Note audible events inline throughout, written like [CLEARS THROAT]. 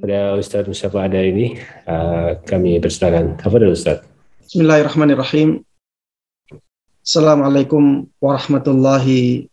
Pada Ustaz Mustafa ada ini uh, kami persilakan. Apa Ustaz? Bismillahirrahmanirrahim. Assalamualaikum warahmatullahi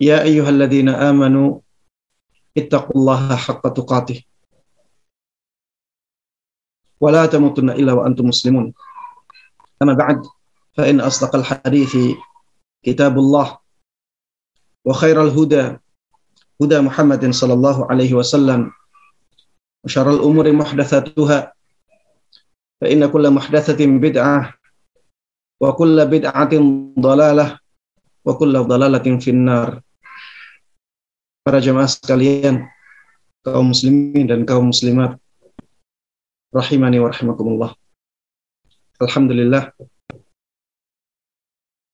Muhammadan abduhu wa rasuluh. Ya ayyuhalladzina amanu ittaqullaha haqqa tuqatih wa la tamutunna illa wa antum muslimun. Amma ba'd fa in asdaqal hadithi kitabullah wa khairal huda huda Muhammadin sallallahu alaihi wasallam wa syarrul umuri muhdatsatuha fa inna kulla muhdatsatin bid'ah wa kulla dalalatin finnar. Para jemaah sekalian, kaum muslimin dan kaum muslimat, rahimani wa rahimakumullah. Alhamdulillah.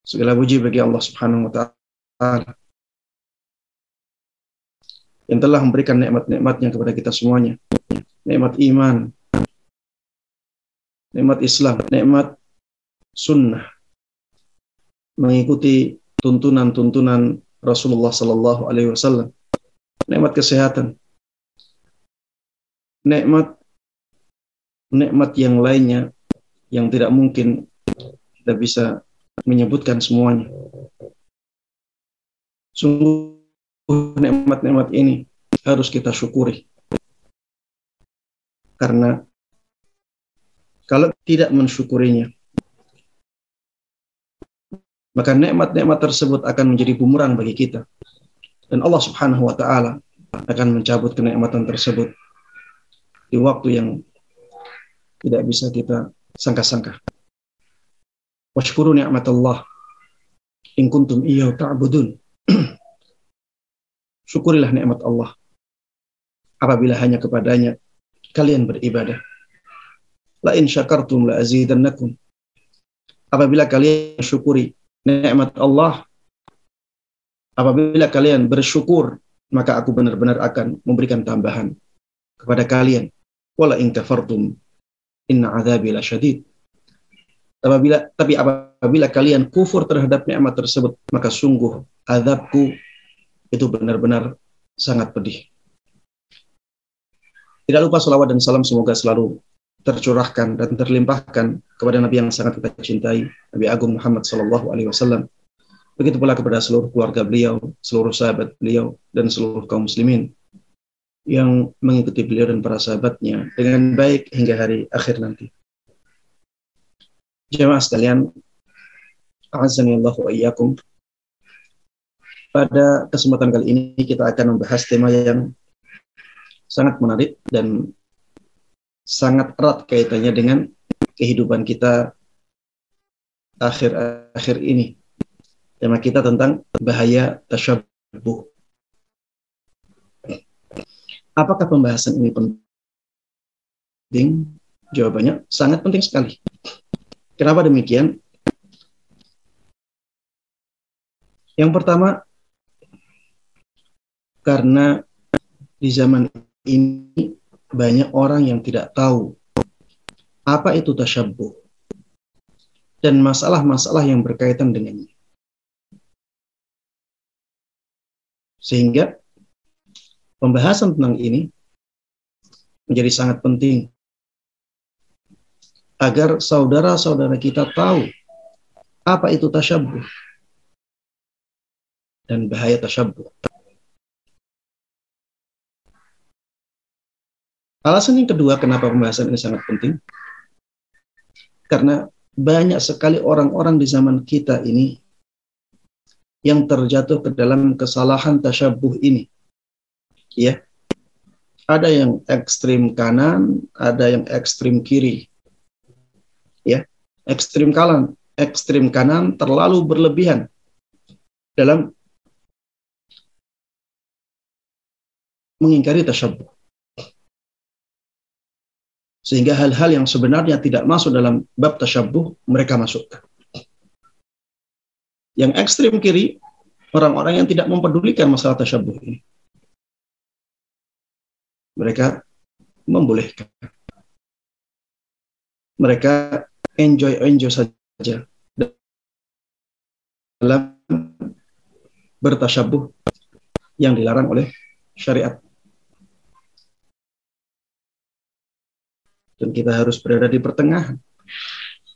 Segala puji bagi Allah Subhanahu wa taala yang telah memberikan nikmat-nikmatnya kepada kita semuanya. Nikmat iman, nikmat Islam, nikmat sunnah, mengikuti tuntunan-tuntunan Rasulullah Sallallahu Alaihi Wasallam, nikmat kesehatan, nikmat nikmat yang lainnya yang tidak mungkin kita bisa menyebutkan semuanya. Sungguh nikmat-nikmat ini harus kita syukuri. Karena kalau tidak mensyukurinya, maka nikmat-nikmat tersebut akan menjadi bumerang bagi kita. Dan Allah Subhanahu wa taala akan mencabut kenikmatan tersebut di waktu yang tidak bisa kita sangka-sangka. Washkuru ni'matallah in kuntum iyyahu ta'budun. [CLEARS THROAT] Syukurilah nikmat Allah apabila hanya kepadanya kalian beribadah. La in syakartum la azidannakum. Apabila kalian syukuri nikmat Allah, apabila kalian bersyukur, maka aku benar-benar akan memberikan tambahan kepada kalian. Wala in kafartum inna adzabi lasyadid. Apabila tapi apabila kalian kufur terhadap nikmat tersebut, maka sungguh azabku itu benar-benar sangat pedih. Tidak lupa salawat dan salam semoga selalu tercurahkan dan terlimpahkan kepada Nabi yang sangat kita cintai, Nabi Agung Muhammad Sallallahu Alaihi Wasallam. Begitu pula kepada seluruh keluarga beliau, seluruh sahabat beliau, dan seluruh kaum muslimin yang mengikuti beliau dan para sahabatnya dengan baik hingga hari akhir nanti. Jemaah sekalian, iyyakum. Pada kesempatan kali ini kita akan membahas tema yang sangat menarik dan sangat erat kaitannya dengan kehidupan kita akhir-akhir ini. Tema kita tentang bahaya tasyabuh. Apakah pembahasan ini penting? Jawabannya sangat penting sekali. Kenapa demikian? Yang pertama, karena di zaman ini banyak orang yang tidak tahu apa itu tasyabuh dan masalah-masalah yang berkaitan dengannya. Sehingga pembahasan tentang ini menjadi sangat penting agar saudara-saudara kita tahu apa itu tasyabuh dan bahaya tasyabuh. Alasan yang kedua kenapa pembahasan ini sangat penting, karena banyak sekali orang-orang di zaman kita ini yang terjatuh ke dalam kesalahan tasyabuh ini. Ya. Ada yang ekstrim kanan, ada yang ekstrim kiri. Ya. Ekstrim kanan, ekstrim kanan terlalu berlebihan dalam mengingkari tasyabuh. Sehingga hal-hal yang sebenarnya tidak masuk dalam bab tasyabuh, mereka masukkan. Yang ekstrim kiri, orang-orang yang tidak mempedulikan masalah tasyabuh ini. Mereka membolehkan. Mereka enjoy-enjoy saja dalam bertasyabuh yang dilarang oleh syariat. Dan kita harus berada di pertengahan.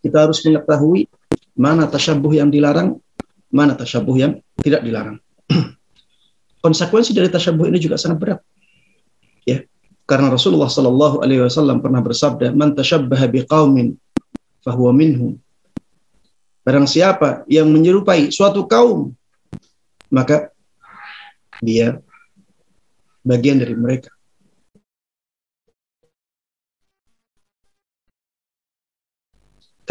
Kita harus mengetahui mana tasyabuh yang dilarang, mana tasyabuh yang tidak dilarang. [CLEARS THROAT] Konsekuensi dari tasyabuh ini juga sangat berat. Ya, karena Rasulullah Shallallahu Alaihi Wasallam pernah bersabda, "Man tashabbaha biqaumin fahuwa minhum." Barang siapa yang menyerupai suatu kaum, maka dia bagian dari mereka.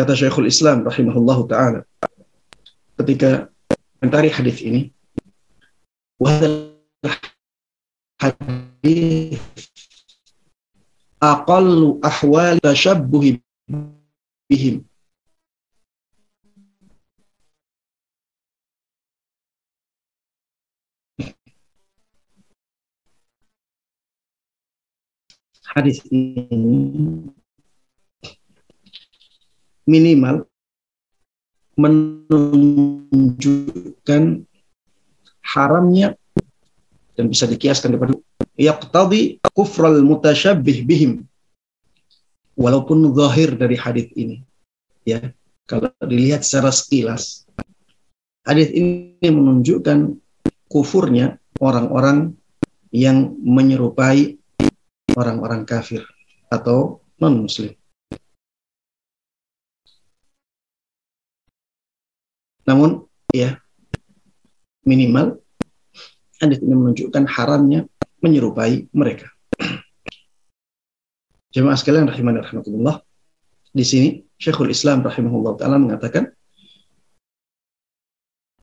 Kata Syekhul Islam rahimahullah taala ketika mentari hadis ini hadis aqallu ahwal tashabbuh bihim. Hadis ini minimal menunjukkan haramnya dan bisa dikiaskan kepada yaqtadi kufral mutasyabbih bihim. Walaupun zahir dari hadis ini ya. Kalau dilihat secara sekilas hadis ini menunjukkan kufurnya orang-orang yang menyerupai orang-orang kafir atau non muslim Namun ya minimal hadis ini menunjukkan haramnya menyerupai mereka. Jemaah sekalian rahimani rahmatullah. Di sini Syekhul Islam rahimahullah taala mengatakan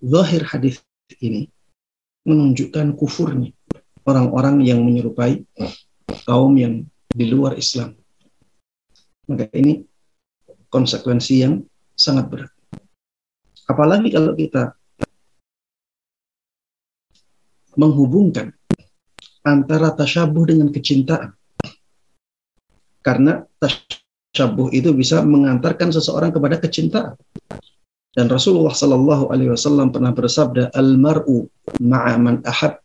zahir hadis ini menunjukkan kufurnya orang-orang yang menyerupai kaum yang di luar Islam. Maka ini konsekuensi yang sangat berat. Apalagi kalau kita menghubungkan antara tasyabuh dengan kecintaan. Karena tasyabuh itu bisa mengantarkan seseorang kepada kecintaan. Dan Rasulullah Shallallahu Alaihi Wasallam pernah bersabda, "Al-mar'u ma'aman ahab."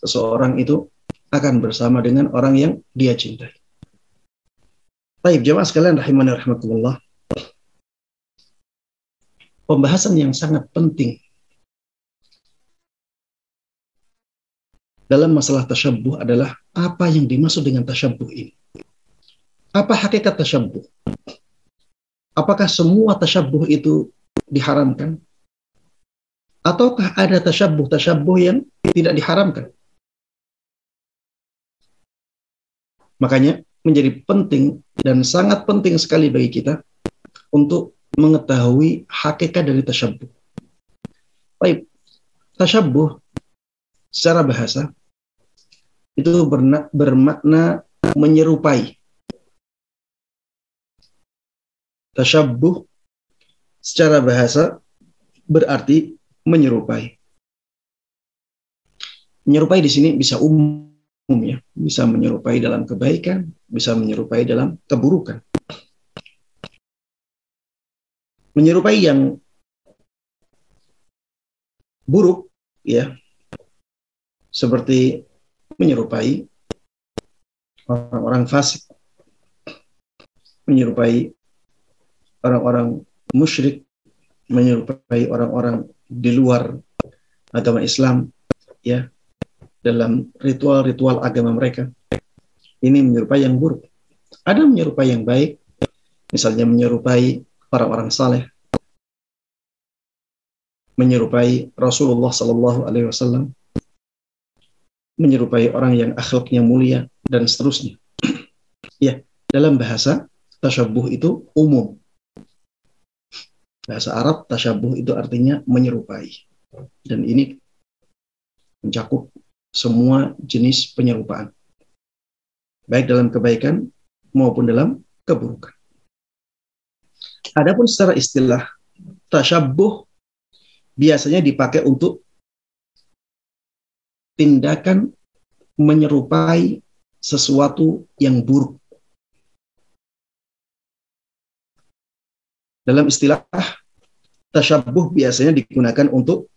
Seseorang itu akan bersama dengan orang yang dia cintai. Baik, jemaah sekalian rahimani rahmatullah pembahasan yang sangat penting dalam masalah tasyabuh adalah apa yang dimaksud dengan tasyabuh ini. Apa hakikat tasyabuh? Apakah semua tasyabuh itu diharamkan? Ataukah ada tasyabuh-tasyabuh yang tidak diharamkan? Makanya menjadi penting dan sangat penting sekali bagi kita untuk mengetahui hakikat dari tasyabuh. Baik, tasyabuh secara bahasa itu bermakna menyerupai. Tasyabuh secara bahasa berarti menyerupai. Menyerupai di sini bisa umum ya, bisa menyerupai dalam kebaikan, bisa menyerupai dalam keburukan menyerupai yang buruk ya. Seperti menyerupai orang-orang fasik menyerupai orang-orang musyrik menyerupai orang-orang di luar agama Islam ya dalam ritual-ritual agama mereka. Ini menyerupai yang buruk. Ada menyerupai yang baik misalnya menyerupai orang-orang saleh. menyerupai Rasulullah Sallallahu Alaihi Wasallam, menyerupai orang yang akhlaknya mulia dan seterusnya. [CLEARS THROAT] ya, dalam bahasa tasyabuh itu umum. Bahasa Arab tasyabuh itu artinya menyerupai. Dan ini mencakup semua jenis penyerupaan. Baik dalam kebaikan maupun dalam keburukan. Adapun secara istilah tasyabuh biasanya dipakai untuk tindakan menyerupai sesuatu yang buruk. Dalam istilah tasyabuh biasanya digunakan untuk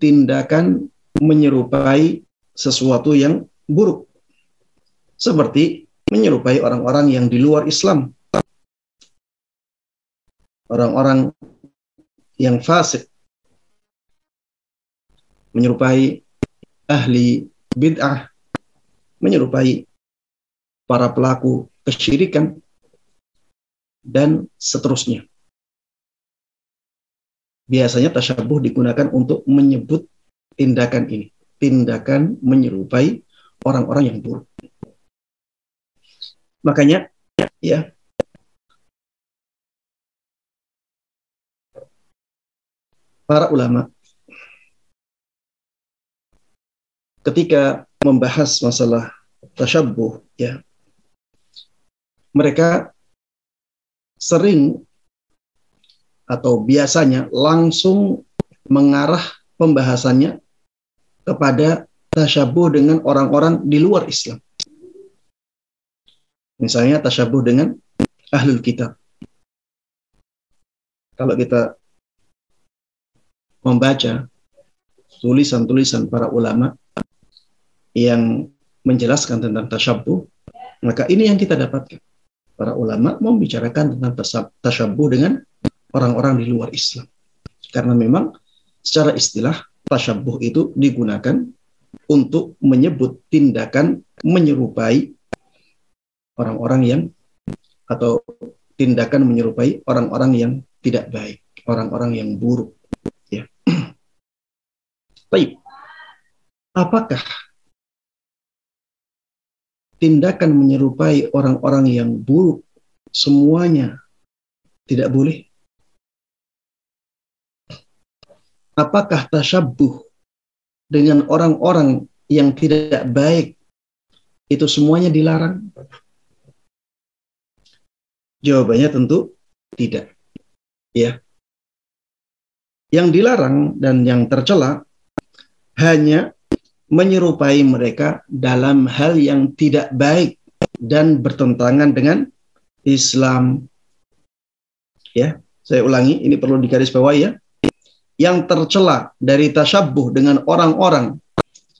tindakan menyerupai sesuatu yang buruk. Seperti menyerupai orang-orang yang di luar Islam. Orang-orang yang fasik. Menyerupai ahli bid'ah. Menyerupai para pelaku kesyirikan dan seterusnya. Biasanya tasyabuh digunakan untuk menyebut tindakan ini, tindakan menyerupai orang-orang yang buruk. Makanya ya para ulama ketika membahas masalah tasyabuh ya mereka sering atau biasanya langsung mengarah pembahasannya kepada tasyabuh dengan orang-orang di luar Islam. Misalnya tasyabuh dengan ahlul kitab. Kalau kita membaca tulisan-tulisan para ulama yang menjelaskan tentang tasyabuh, maka ini yang kita dapatkan para ulama membicarakan tentang tasyabuh dengan orang-orang di luar Islam. Karena memang secara istilah tasyabuh itu digunakan untuk menyebut tindakan menyerupai orang-orang yang atau tindakan menyerupai orang-orang yang tidak baik, orang-orang yang buruk. Baik. Apakah tindakan menyerupai orang-orang yang buruk semuanya tidak boleh? Apakah tasyabuh dengan orang-orang yang tidak baik itu semuanya dilarang? Jawabannya tentu tidak. Ya. Yang dilarang dan yang tercela hanya menyerupai mereka dalam hal yang tidak baik dan bertentangan dengan Islam. Ya, saya ulangi, ini perlu digarisbawahi ya. Yang tercela dari tasyabuh dengan orang-orang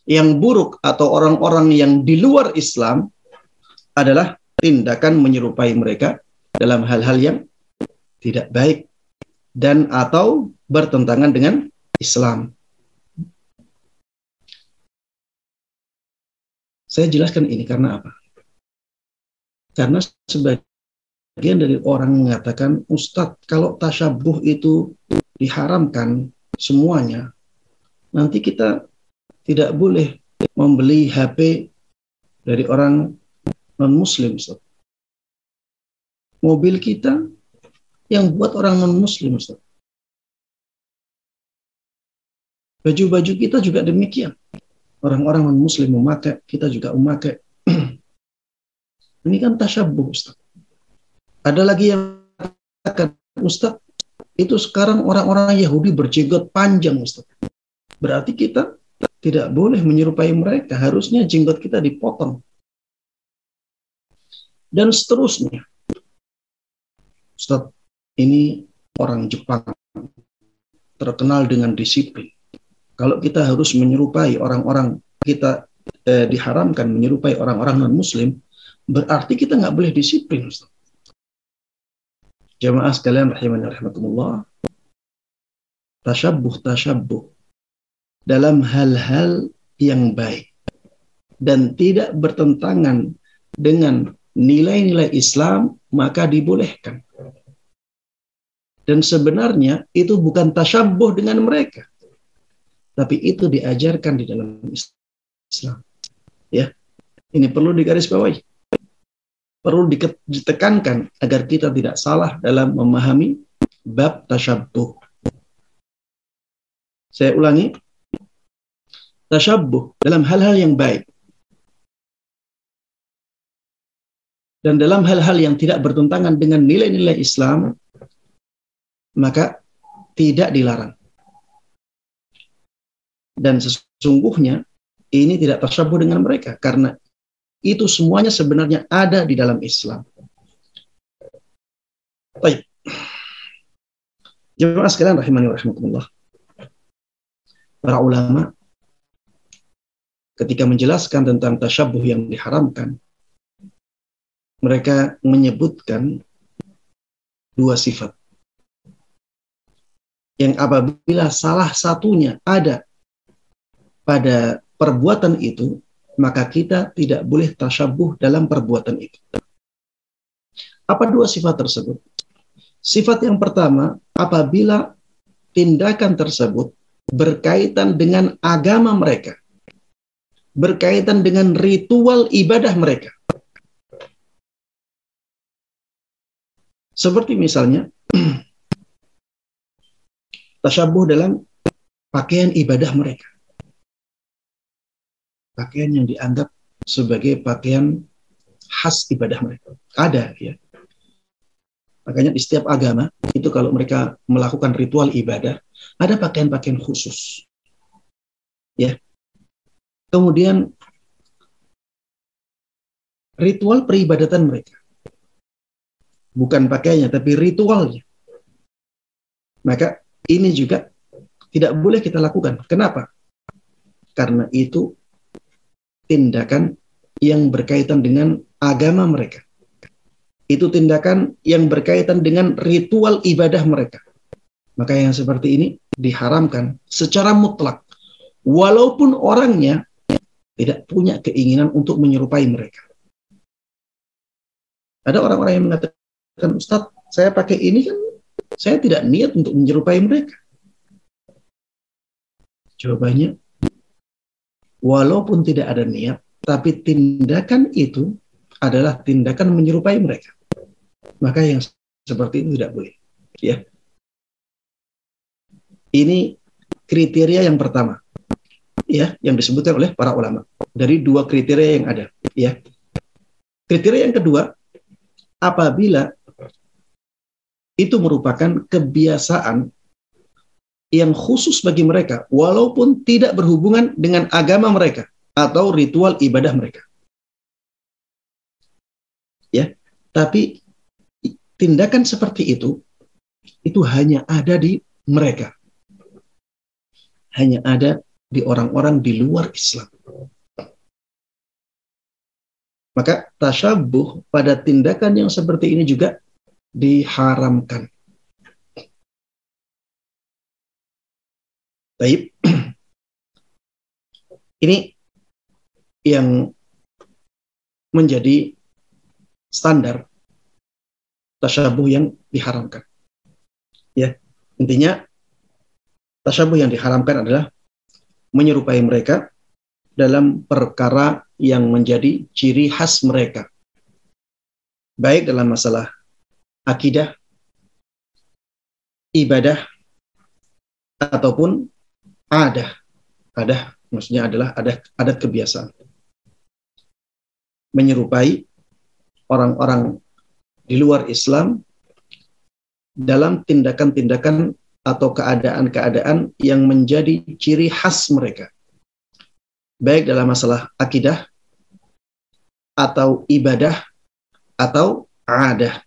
yang buruk atau orang-orang yang di luar Islam adalah tindakan menyerupai mereka dalam hal-hal yang tidak baik dan atau bertentangan dengan Islam. Saya jelaskan ini karena apa? Karena sebagian dari orang mengatakan, Ustadz, kalau tasyabuh itu diharamkan semuanya, nanti kita tidak boleh membeli HP dari orang non-muslim. Mobil kita yang buat orang non-muslim. Baju-baju kita juga demikian orang-orang muslim memakai, kita juga memakai. [CLEARS THROAT] Ini kan tasyabuh Ustaz. Ada lagi yang katakan Ustaz, itu sekarang orang-orang Yahudi berjenggot panjang Ustaz. Berarti kita tidak boleh menyerupai mereka, harusnya jenggot kita dipotong. Dan seterusnya. Ustaz, ini orang Jepang terkenal dengan disiplin kalau kita harus menyerupai orang-orang kita eh, diharamkan menyerupai orang-orang non muslim berarti kita nggak boleh disiplin jamaah sekalian rahimani rahimakumullah. Tasyabuh tasyabuh dalam hal-hal yang baik. Dan tidak bertentangan dengan nilai-nilai Islam maka dibolehkan. Dan sebenarnya itu bukan tasyabuh dengan mereka. Tapi itu diajarkan di dalam Islam. Ya. Ini perlu digarisbawahi. Perlu ditekankan agar kita tidak salah dalam memahami bab tasyabuh. Saya ulangi. Tasyabuh dalam hal-hal yang baik. Dan dalam hal-hal yang tidak bertentangan dengan nilai-nilai Islam, maka tidak dilarang. Dan sesungguhnya ini tidak tersabuh dengan mereka karena itu semuanya sebenarnya ada di dalam Islam. Baik. Jemaah sekalian rahimani wa rahimakumullah. Para ulama ketika menjelaskan tentang tasyabuh yang diharamkan, mereka menyebutkan dua sifat. Yang apabila salah satunya ada pada perbuatan itu, maka kita tidak boleh tasyabuh dalam perbuatan itu. Apa dua sifat tersebut? Sifat yang pertama, apabila tindakan tersebut berkaitan dengan agama mereka, berkaitan dengan ritual ibadah mereka. Seperti misalnya [CLEARS THROAT] tasyabuh dalam pakaian ibadah mereka. Pakaian yang dianggap sebagai pakaian khas ibadah mereka. Ada ya. Makanya di setiap agama itu kalau mereka melakukan ritual ibadah, ada pakaian-pakaian khusus. Ya. Kemudian ritual peribadatan mereka bukan pakaiannya tapi ritualnya. Maka ini juga tidak boleh kita lakukan. Kenapa? Karena itu tindakan yang berkaitan dengan agama mereka. Itu tindakan yang berkaitan dengan ritual ibadah mereka. Maka yang seperti ini diharamkan secara mutlak. Walaupun orangnya tidak punya keinginan untuk menyerupai mereka. Ada orang-orang yang mengatakan kan Ustadz saya pakai ini kan saya tidak niat untuk menyerupai mereka. Jawabannya, walaupun tidak ada niat, tapi tindakan itu adalah tindakan menyerupai mereka. Maka yang seperti itu tidak boleh. Ya. Ini kriteria yang pertama. Ya, yang disebutkan oleh para ulama. Dari dua kriteria yang ada, ya. Kriteria yang kedua, apabila itu merupakan kebiasaan yang khusus bagi mereka, walaupun tidak berhubungan dengan agama mereka atau ritual ibadah mereka. Ya, tapi tindakan seperti itu itu hanya ada di mereka. Hanya ada di orang-orang di luar Islam. Maka tasyabuh pada tindakan yang seperti ini juga diharamkan. Baik. [CLEARS THROAT] Ini yang menjadi standar tasyabuh yang diharamkan. Ya, intinya tasyabuh yang diharamkan adalah menyerupai mereka dalam perkara yang menjadi ciri khas mereka. Baik dalam masalah akidah, ibadah, ataupun ada. Ada maksudnya adalah ada adat kebiasaan. Menyerupai orang-orang di luar Islam dalam tindakan-tindakan atau keadaan-keadaan yang menjadi ciri khas mereka. Baik dalam masalah akidah atau ibadah atau adah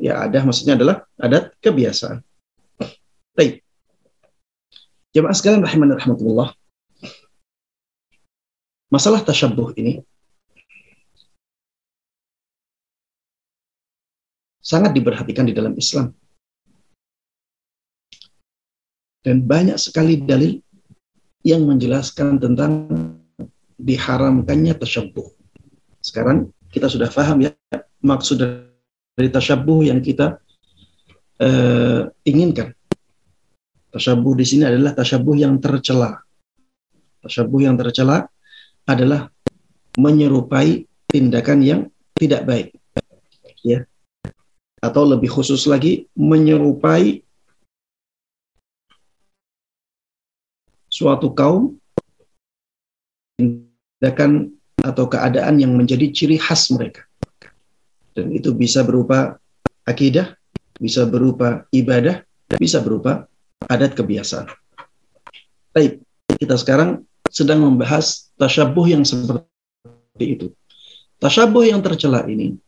Ya ada maksudnya adalah adat kebiasaan. Baik. Jemaah sekalian rahimani rahmatullah. Masalah tasyabuh ini sangat diperhatikan di dalam Islam. Dan banyak sekali dalil yang menjelaskan tentang diharamkannya tasyabuh. Sekarang kita sudah paham ya maksud dari tasyabuh yang kita eh, inginkan. Tasyabuh di sini adalah tasyabuh yang tercela. Tasyabuh yang tercela adalah menyerupai tindakan yang tidak baik. Ya. Atau lebih khusus lagi menyerupai suatu kaum tindakan atau keadaan yang menjadi ciri khas mereka. Dan itu bisa berupa akidah, bisa berupa ibadah, bisa berupa adat kebiasaan. Baik, kita sekarang sedang membahas tasyabuh yang seperti itu. Tasyabuh yang tercela ini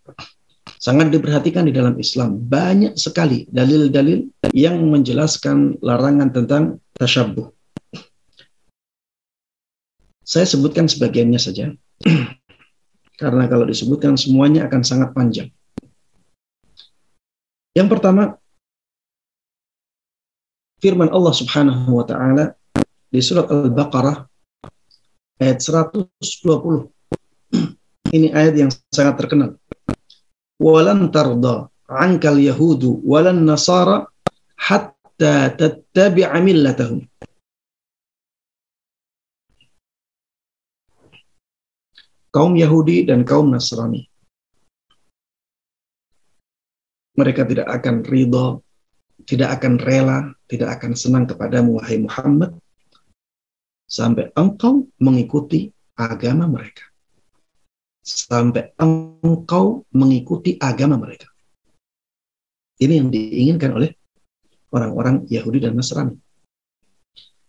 sangat diperhatikan di dalam Islam. Banyak sekali dalil-dalil yang menjelaskan larangan tentang tasyabuh. Saya sebutkan sebagiannya saja. [CLEARS THROAT] Karena kalau disebutkan semuanya akan sangat panjang. Yang pertama, firman Allah Subhanahu wa taala di surat Al-Baqarah ayat 120. [CLEARS THROAT] Ini ayat yang sangat terkenal. Walan tarda ankal yahudu walan nasara hatta tattabi'a millatahum. Kaum Yahudi dan kaum Nasrani. Mereka tidak akan ridho, tidak akan rela, tidak akan senang kepadamu, wahai Muhammad, sampai engkau mengikuti agama mereka. Sampai engkau mengikuti agama mereka. Ini yang diinginkan oleh orang-orang Yahudi dan Nasrani.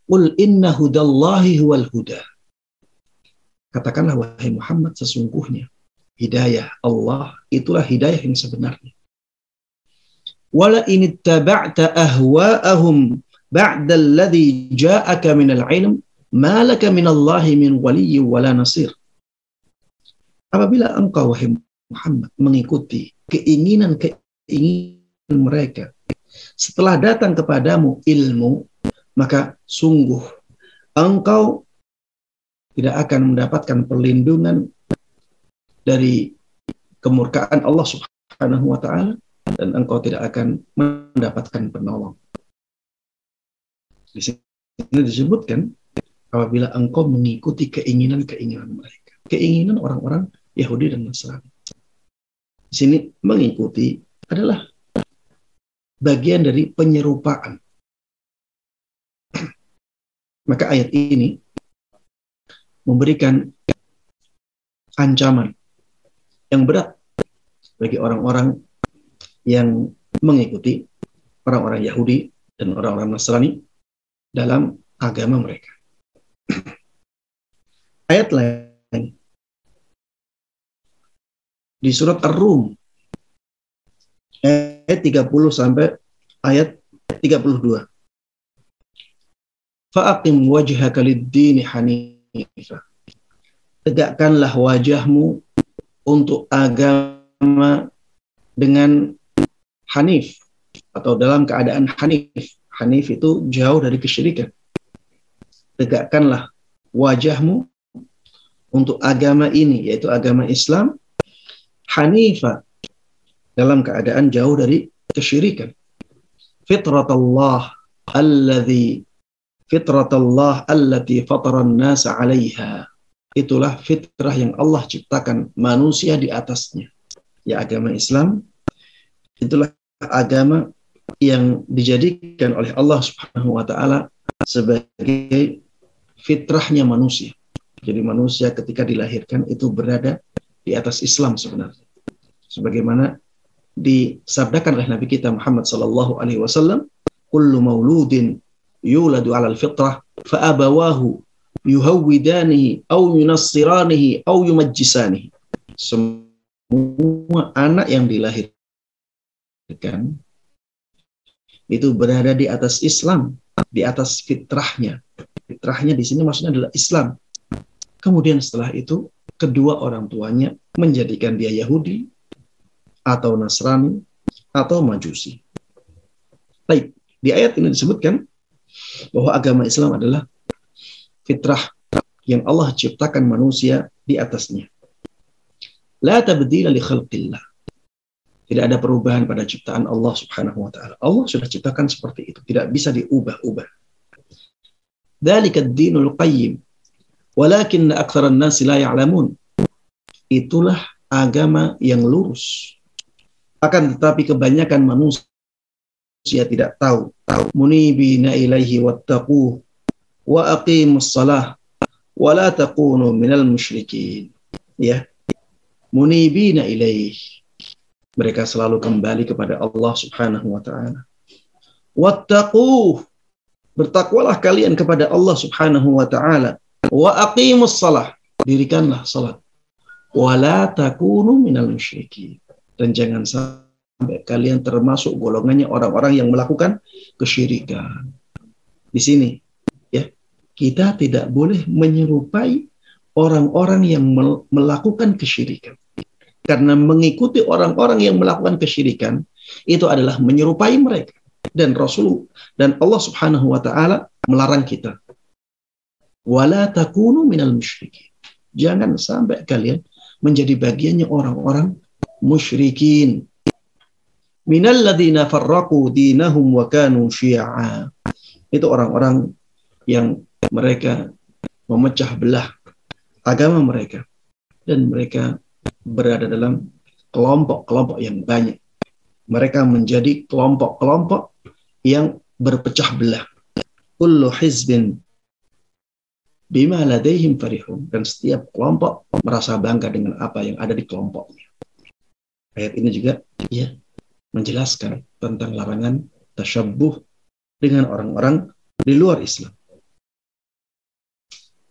Qul inna hudallahi huwal huda. Katakanlah wahai Muhammad sesungguhnya hidayah Allah itulah hidayah yang sebenarnya. Wala in ittaba'ta ahwa'ahum ba'da alladhi ja'aka minal ilm malaka minallahi min waliyyi wala nasir. Apabila engkau wahai Muhammad mengikuti keinginan-keinginan mereka setelah datang kepadamu ilmu, maka sungguh engkau tidak akan mendapatkan perlindungan dari kemurkaan Allah Subhanahu wa taala dan engkau tidak akan mendapatkan penolong. Di sini disebutkan apabila engkau mengikuti keinginan-keinginan mereka. Keinginan orang-orang Yahudi dan Nasrani. Di sini mengikuti adalah bagian dari penyerupaan. [CLEARS THROAT] Maka ayat ini memberikan ancaman yang berat bagi orang-orang yang mengikuti orang-orang Yahudi dan orang-orang Nasrani dalam agama mereka. [CLEARS THROAT] Ayat lain di surat Ar-Rum ayat 30 sampai ayat 32. Fa'aqim wajhaka lid-dini hanifah. Tegakkanlah wajahmu untuk agama dengan hanif atau dalam keadaan hanif. Hanif itu jauh dari kesyirikan. Tegakkanlah wajahmu untuk agama ini yaitu agama Islam. Hanifa dalam keadaan jauh dari kesyirikan. Fitratallah alladhi fitratallah allati fataran nasa 'alaiha. Itulah fitrah yang Allah ciptakan manusia di atasnya ya agama Islam. Itulah agama yang dijadikan oleh Allah Subhanahu wa taala sebagai fitrahnya manusia. Jadi manusia ketika dilahirkan itu berada di atas Islam sebenarnya. Sebagaimana disabdakan oleh Nabi kita Muhammad sallallahu alaihi wasallam, "Kullu mauludin yuladu 'alal fitrah fa abawahu yuhawwidanihi aw yunassiranihi aw yumajjisanihi." Semua anak yang dilahirkan itu berada di atas Islam, di atas fitrahnya, Fitrahnya di sini maksudnya adalah Islam. Kemudian setelah itu kedua orang tuanya menjadikan dia Yahudi atau Nasrani atau Majusi. Baik, di ayat ini disebutkan bahwa agama Islam adalah fitrah yang Allah ciptakan manusia di atasnya. La tabdila li khalqillah. Tidak ada perubahan pada ciptaan Allah Subhanahu wa taala. Allah sudah ciptakan seperti itu, tidak bisa diubah-ubah. Ad-dinul qayyim. Walakin aktsaran nasi la ya'lamun. Itulah agama yang lurus. Akan tetapi kebanyakan manusia tidak tahu. Tahu munibina ilaihi wattaqu wa aqimus salah wa la takunu minal musyrikin. Ya. Munibina ilaihi mereka selalu kembali kepada Allah Subhanahu wa taala. Wattaqu bertakwalah kalian kepada Allah Subhanahu wa taala wa aqimus salah dirikanlah salat wa la takunu minal musyrikin dan jangan sampai kalian termasuk golongannya orang-orang yang melakukan kesyirikan. Di sini ya, kita tidak boleh menyerupai orang-orang yang melakukan kesyirikan. Karena mengikuti orang-orang yang melakukan kesyirikan itu adalah menyerupai mereka dan Rasul dan Allah Subhanahu wa taala melarang kita. Wala takunu minal musyrikin. Jangan sampai kalian menjadi bagiannya orang-orang musyrikin. Minal ladzina farraqu dinahum wa kanu syi'a. Itu orang-orang yang mereka memecah belah agama mereka dan mereka berada dalam kelompok-kelompok yang banyak. Mereka menjadi kelompok-kelompok yang berpecah belah. Kullu hizbin bima ladaihim farihun. Dan setiap kelompok merasa bangga dengan apa yang ada di kelompoknya. Ayat ini juga ya menjelaskan tentang larangan tasyabuh dengan orang-orang di luar Islam.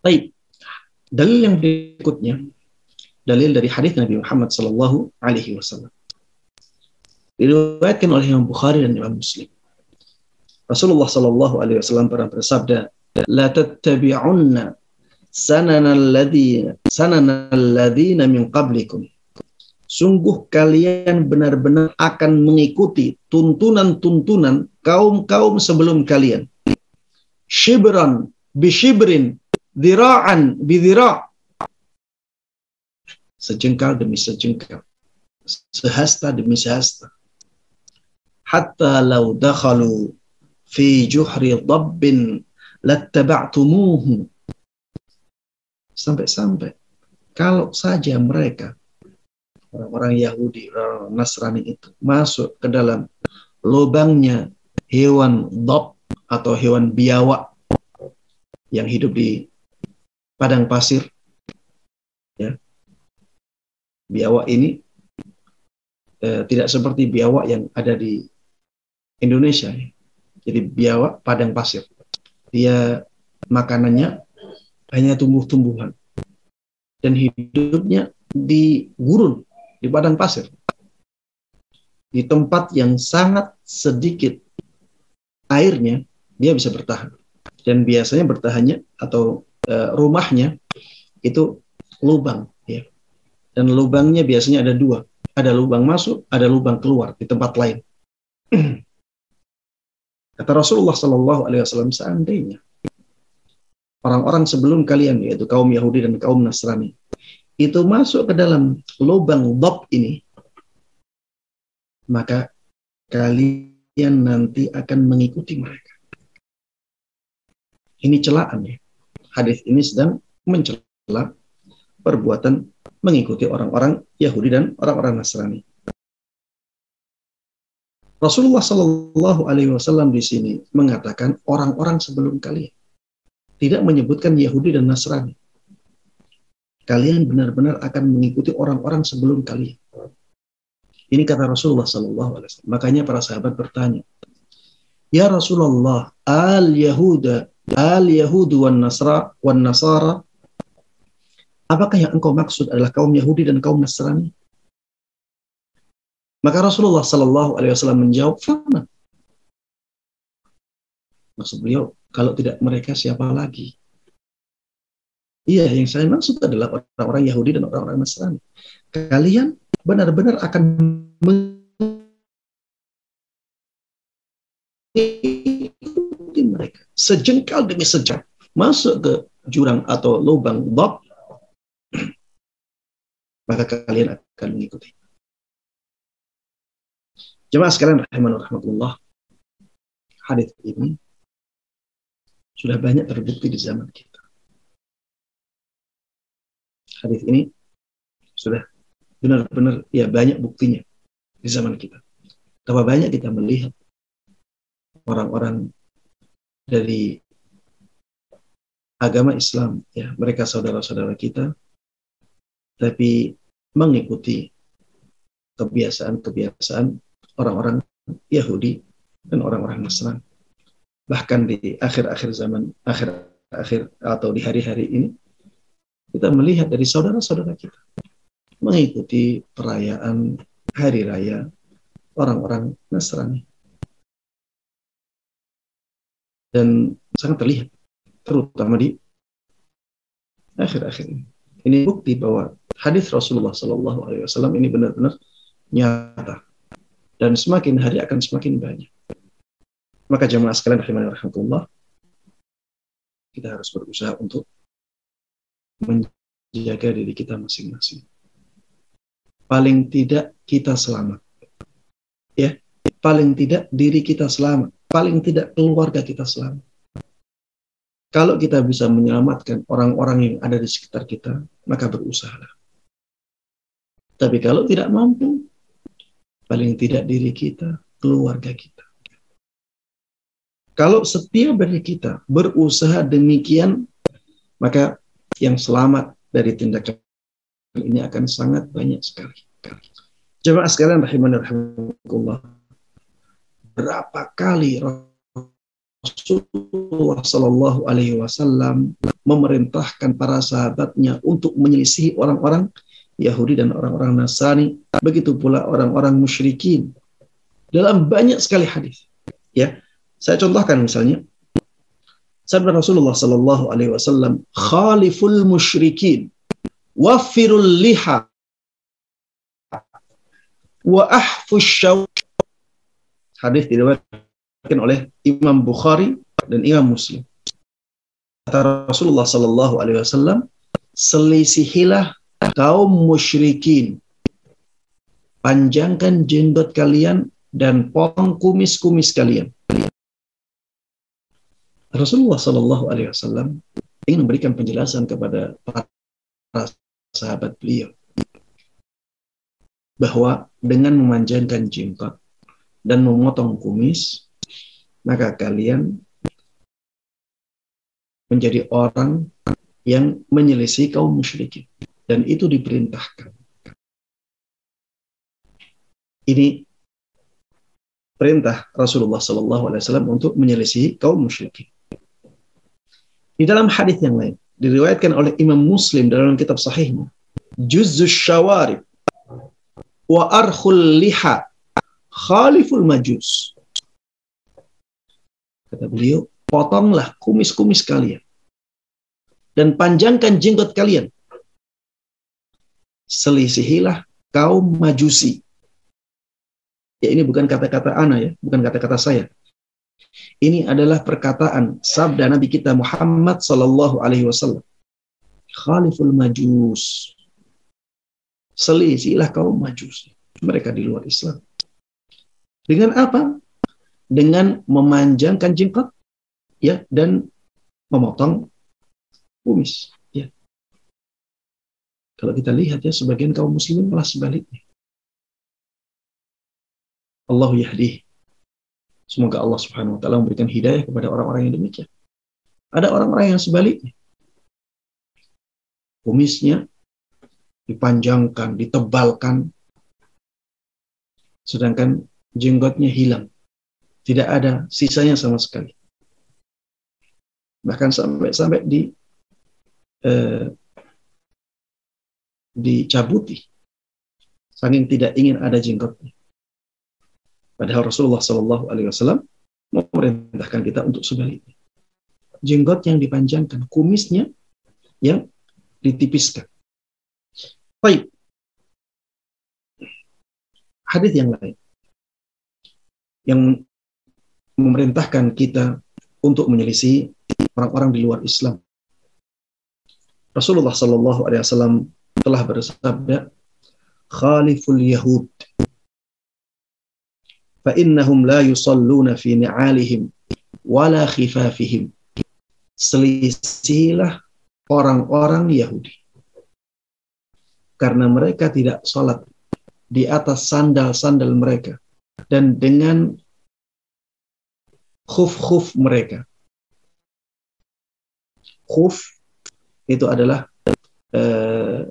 Baik, dalil yang berikutnya dalil dari hadis Nabi Muhammad sallallahu alaihi wasallam. Diriwayatkan oleh Imam Bukhari dan Imam Muslim. Rasulullah sallallahu alaihi wasallam pernah bersabda, "La tattabi'unna sanana alladhina sanana alladhina min qablikum." Sungguh kalian benar-benar akan mengikuti tuntunan-tuntunan kaum-kaum sebelum kalian. Shibran bishibrin, dira'an bidira' sejengkal demi sejengkal, sehasta demi sehasta. Hatta lau dakhalu fi juhri dhabbin lattaba'tumuhu. Sampai-sampai kalau saja mereka orang-orang Yahudi, orang Nasrani itu masuk ke dalam lubangnya hewan dob atau hewan biawak yang hidup di padang pasir biawak ini eh, tidak seperti biawak yang ada di Indonesia. Jadi biawak padang pasir. Dia makanannya hanya tumbuh-tumbuhan. Dan hidupnya di gurun, di padang pasir. Di tempat yang sangat sedikit airnya, dia bisa bertahan. Dan biasanya bertahannya atau e, rumahnya itu lubang dan lubangnya biasanya ada dua. Ada lubang masuk, ada lubang keluar di tempat lain. [CLEARS THROAT] Kata Rasulullah Shallallahu Alaihi Wasallam seandainya orang-orang sebelum kalian yaitu kaum Yahudi dan kaum Nasrani itu masuk ke dalam lubang dob ini, maka kalian nanti akan mengikuti mereka. Ini celaan ya. Hadis ini sedang mencela perbuatan mengikuti orang-orang Yahudi dan orang-orang Nasrani. Rasulullah Shallallahu Alaihi Wasallam di sini mengatakan orang-orang sebelum kalian tidak menyebutkan Yahudi dan Nasrani. Kalian benar-benar akan mengikuti orang-orang sebelum kalian. Ini kata Rasulullah Shallallahu Alaihi Wasallam. Makanya para sahabat bertanya, Ya Rasulullah, al Yahuda, al Yahudu wan Nasra wan Nasara Apakah yang engkau maksud adalah kaum Yahudi dan kaum Nasrani? Maka Rasulullah Shallallahu Alaihi Wasallam menjawab, "Fama." Maksud beliau, kalau tidak mereka siapa lagi? Iya, yang saya maksud adalah orang-orang Yahudi dan orang-orang Nasrani. Kalian benar-benar akan mengikuti mereka sejengkal demi sejengkal masuk ke jurang atau lubang bab maka kalian akan mengikuti. Jemaah sekalian rahimahullah rahmatullah. Hadis ini sudah banyak terbukti di zaman kita. Hadis ini sudah benar-benar ya banyak buktinya di zaman kita. Betapa banyak kita melihat orang-orang dari agama Islam ya mereka saudara-saudara kita tapi mengikuti kebiasaan-kebiasaan orang-orang Yahudi dan orang-orang Nasrani bahkan di akhir-akhir zaman akhir-akhir atau di hari-hari ini kita melihat dari saudara-saudara kita mengikuti perayaan hari raya orang-orang Nasrani dan sangat terlihat terutama di akhir-akhir ini. Ini bukti bahwa hadis Rasulullah Shallallahu Alaihi Wasallam ini benar-benar nyata dan semakin hari akan semakin banyak. Maka jemaah sekalian rahimani rahmatullah kita harus berusaha untuk menjaga diri kita masing-masing. Paling tidak kita selamat. Ya, paling tidak diri kita selamat, paling tidak keluarga kita selamat kalau kita bisa menyelamatkan orang-orang yang ada di sekitar kita, maka berusahalah. Tapi kalau tidak mampu, paling tidak diri kita, keluarga kita. Kalau setiap dari kita berusaha demikian, maka yang selamat dari tindakan ini akan sangat banyak sekali. Jemaah sekalian rahimani rahimahullah. Berapa kali Rasulullah Shallallahu Alaihi Wasallam memerintahkan para sahabatnya untuk menyelisihi orang-orang Yahudi dan orang-orang Nasrani, begitu pula orang-orang musyrikin dalam banyak sekali hadis. Ya, saya contohkan misalnya sabda Rasulullah Shallallahu Alaihi Wasallam, "Khaliful musyrikin, wafirul liha, wa ahfus syaw." Hadis diriwayatkan oleh Imam Bukhari dan Imam Muslim. Kata Rasulullah Sallallahu Alaihi Wasallam, selisihilah kaum musyrikin, panjangkan jenggot kalian dan potong kumis-kumis kalian. Rasulullah Sallallahu Alaihi Wasallam ingin memberikan penjelasan kepada para sahabat beliau bahwa dengan memanjangkan jenggot dan memotong kumis maka kalian menjadi orang yang menyelisih kaum musyrikin dan itu diperintahkan. Ini perintah Rasulullah Sallallahu Alaihi Wasallam untuk menyelisih kaum musyrikin. Di dalam hadis yang lain diriwayatkan oleh Imam Muslim dalam kitab Sahihnya, Juzus Syawarib wa Arkhul Liha Khaliful Majus Kata beliau, potonglah kumis-kumis kalian. Dan panjangkan jenggot kalian. Selisihilah kaum majusi. Ya ini bukan kata-kata ana ya, bukan kata-kata saya. Ini adalah perkataan sabda Nabi kita Muhammad Sallallahu Alaihi Wasallam. Khaliful Majus. Selisihilah kaum majusi. Mereka di luar Islam. Dengan apa? Dengan memanjangkan jenggot ya dan memotong kumis ya. Kalau kita lihat ya sebagian kaum muslimin malah sebaliknya. Allah yahdi. Semoga Allah Subhanahu wa taala memberikan hidayah kepada orang-orang yang demikian. Ada orang-orang yang sebaliknya. Kumisnya dipanjangkan, ditebalkan, sedangkan jenggotnya hilang. Tidak ada sisanya sama sekali. Bahkan sampai-sampai di eh, dicabuti. Saking tidak ingin ada jenggotnya. Padahal Rasulullah Shallallahu Alaihi Wasallam memerintahkan kita untuk sebaliknya. Jenggot yang dipanjangkan, kumisnya yang ditipiskan. Baik. Hadis yang lain yang memerintahkan kita untuk menyelisih orang-orang di luar Islam. Rasulullah Shallallahu Alaihi Wasallam telah bersabda, "Khaliful Yahud fa innahum la yusalluna fi ni'alihim wala khifafihim. Selisihilah orang-orang Yahudi. Karena mereka tidak sholat di atas sandal-sandal mereka dan dengan khuf-khuf mereka. Khuf itu adalah eh,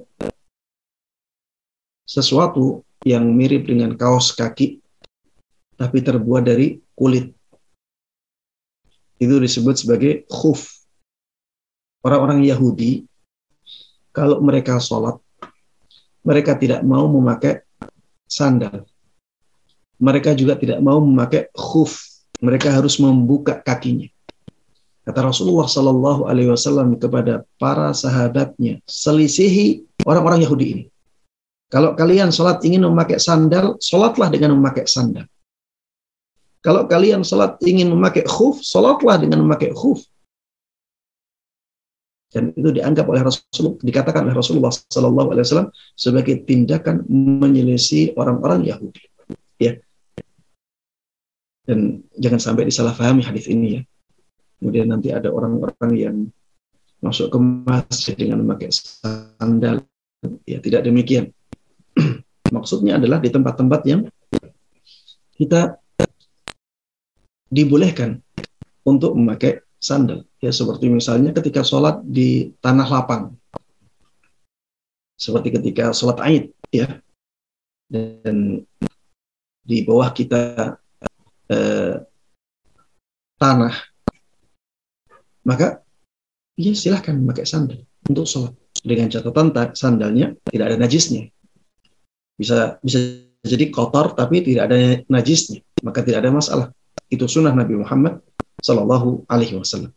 sesuatu yang mirip dengan kaos kaki tapi terbuat dari kulit. Itu disebut sebagai khuf. Orang-orang Yahudi kalau mereka sholat mereka tidak mau memakai sandal. Mereka juga tidak mau memakai khuf. Mereka harus membuka kakinya. Kata Rasulullah Shallallahu Alaihi Wasallam kepada para sahabatnya, selisihi orang-orang Yahudi ini. Kalau kalian sholat ingin memakai sandal, sholatlah dengan memakai sandal. Kalau kalian sholat ingin memakai khuf, sholatlah dengan memakai khuf. Dan itu dianggap oleh Rasulullah, dikatakan oleh Rasulullah Shallallahu Alaihi Wasallam sebagai tindakan menyelisih orang-orang Yahudi. Ya, dan jangan sampai disalahpahami hadis ini ya. Kemudian nanti ada orang-orang yang masuk ke masjid dengan memakai sandal. Ya, tidak demikian. [CLEARS THROAT] Maksudnya adalah di tempat-tempat yang kita dibolehkan untuk memakai sandal. Ya, seperti misalnya ketika sholat di tanah lapang. Seperti ketika sholat Aid, ya. Dan di bawah kita eh, tanah, maka ya silahkan memakai sandal untuk sholat. Dengan catatan sandalnya tidak ada najisnya. Bisa bisa jadi kotor tapi tidak ada najisnya, maka tidak ada masalah. Itu sunnah Nabi Muhammad Shallallahu Alaihi Wasallam.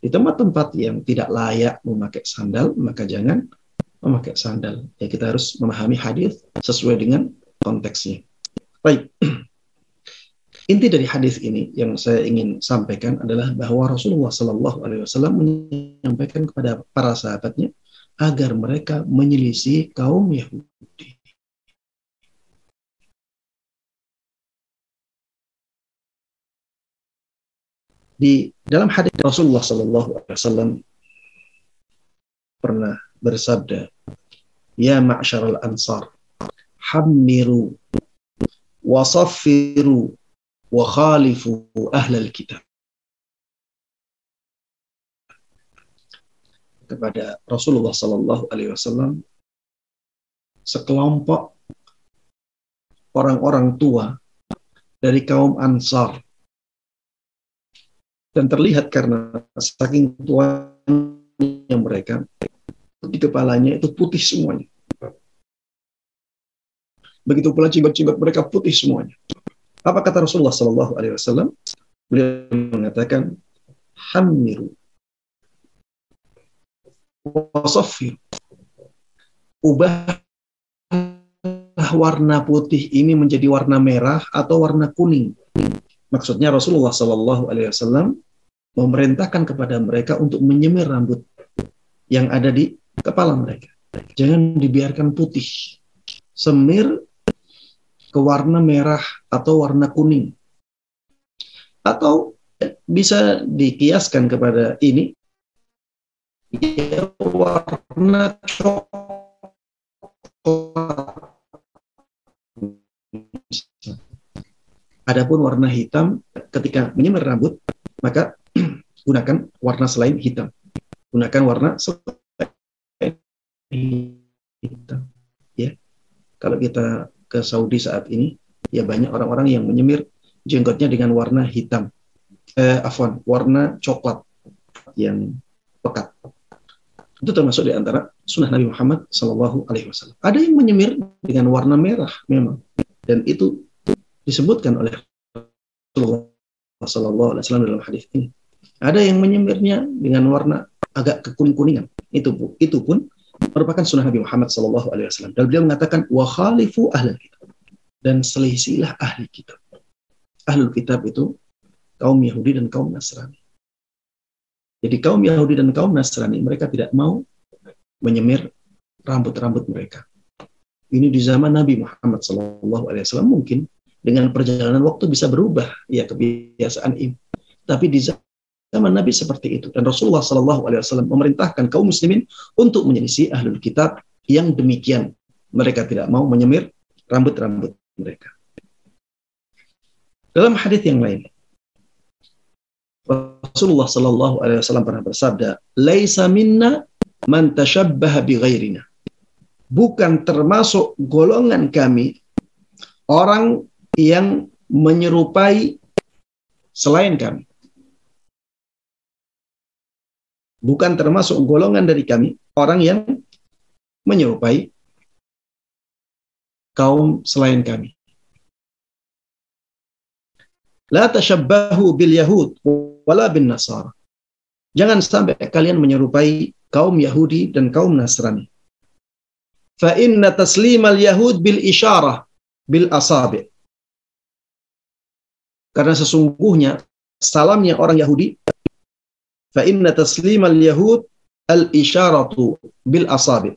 Di tempat-tempat yang tidak layak memakai sandal, maka jangan memakai sandal. Ya kita harus memahami hadis sesuai dengan konteksnya. Baik. [CLEARS THROAT] Inti dari hadis ini yang saya ingin sampaikan adalah bahwa Rasulullah Shallallahu Alaihi Wasallam menyampaikan kepada para sahabatnya agar mereka menyelisih kaum Yahudi. Di dalam hadis Rasulullah Shallallahu Alaihi Wasallam pernah bersabda, Ya ma'syaral ansar, hammiru wasaffiru wa khalifu ahlal kitab kepada Rasulullah Sallallahu Alaihi Wasallam sekelompok orang-orang tua dari kaum Ansar dan terlihat karena saking tuanya mereka di kepalanya itu putih semuanya. Begitu pula cimbat-cimbat mereka putih semuanya. Apa kata Rasulullah Sallallahu Alaihi Wasallam? Beliau mengatakan, hamiru, wasofir, ubah warna putih ini menjadi warna merah atau warna kuning. Maksudnya Rasulullah Sallallahu Alaihi Wasallam memerintahkan kepada mereka untuk menyemir rambut yang ada di kepala mereka. Jangan dibiarkan putih. Semir ke warna merah atau warna kuning. Atau bisa dikiaskan kepada ini ya, warna coklat. Adapun warna hitam ketika menyemir rambut maka [CLEARS THROAT] gunakan warna selain hitam. Gunakan warna selain hitam. Ya. Kalau kita ke Saudi saat ini, ya banyak orang-orang yang menyemir jenggotnya dengan warna hitam. Eh, afwan, warna coklat yang pekat. Itu termasuk di antara sunnah Nabi Muhammad Shallallahu Alaihi Wasallam. Ada yang menyemir dengan warna merah memang, dan itu disebutkan oleh Rasulullah Shallallahu Alaihi Wasallam dalam hadis ini. Ada yang menyemirnya dengan warna agak kekuning-kuningan. Itu itu pun merupakan sunnah Nabi Muhammad Sallallahu Alaihi Wasallam. Dan beliau mengatakan wa khalifu ahli kitab dan selisilah ahli kitab. Ahlul kitab itu kaum Yahudi dan kaum Nasrani. Jadi kaum Yahudi dan kaum Nasrani mereka tidak mau menyemir rambut-rambut mereka. Ini di zaman Nabi Muhammad Wasallam mungkin dengan perjalanan waktu bisa berubah ya kebiasaan ini. Tapi di zaman Nabi seperti itu dan Rasulullah Shallallahu Alaihi Wasallam memerintahkan kaum muslimin untuk menyelisih ahlul kitab yang demikian. Mereka tidak mau menyemir rambut-rambut mereka. Dalam hadis yang lain, Rasulullah Shallallahu Alaihi Wasallam pernah bersabda, "Laisa minna man tashabbaha bi ghairina." Bukan termasuk golongan kami orang yang menyerupai selain kami. Bukan termasuk golongan dari kami orang yang menyerupai kaum selain kami. La tashabbahu bil yahud wala bin nasara. Jangan sampai kalian menyerupai kaum Yahudi dan kaum Nasrani. Fa inna taslimal yahud bil isyarah bil asabi. Karena sesungguhnya salamnya orang Yahudi fa inna taslimal yahud al isyaratu bil asabi.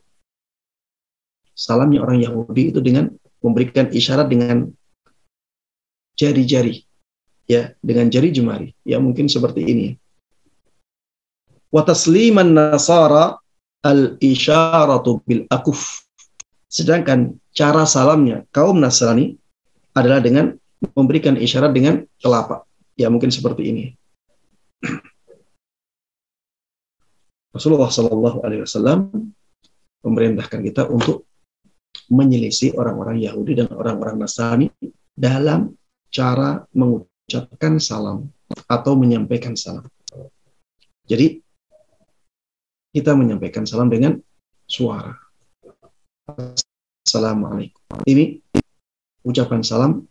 Salamnya orang Yahudi itu dengan memberikan isyarat dengan jari-jari ya dengan jari jemari. Ya mungkin seperti ini. Wa tasliman nasara al isyaratu bil akuf. Sedangkan cara salamnya kaum Nasrani adalah dengan memberikan isyarat dengan telapak ya mungkin seperti ini [CLEARS THROAT] Rasulullah Shallallahu Alaihi Wasallam memerintahkan kita untuk menyelisih orang-orang Yahudi dan orang-orang Nasrani dalam cara mengucapkan salam atau menyampaikan salam. Jadi kita menyampaikan salam dengan suara. Assalamualaikum. Ini ucapan salam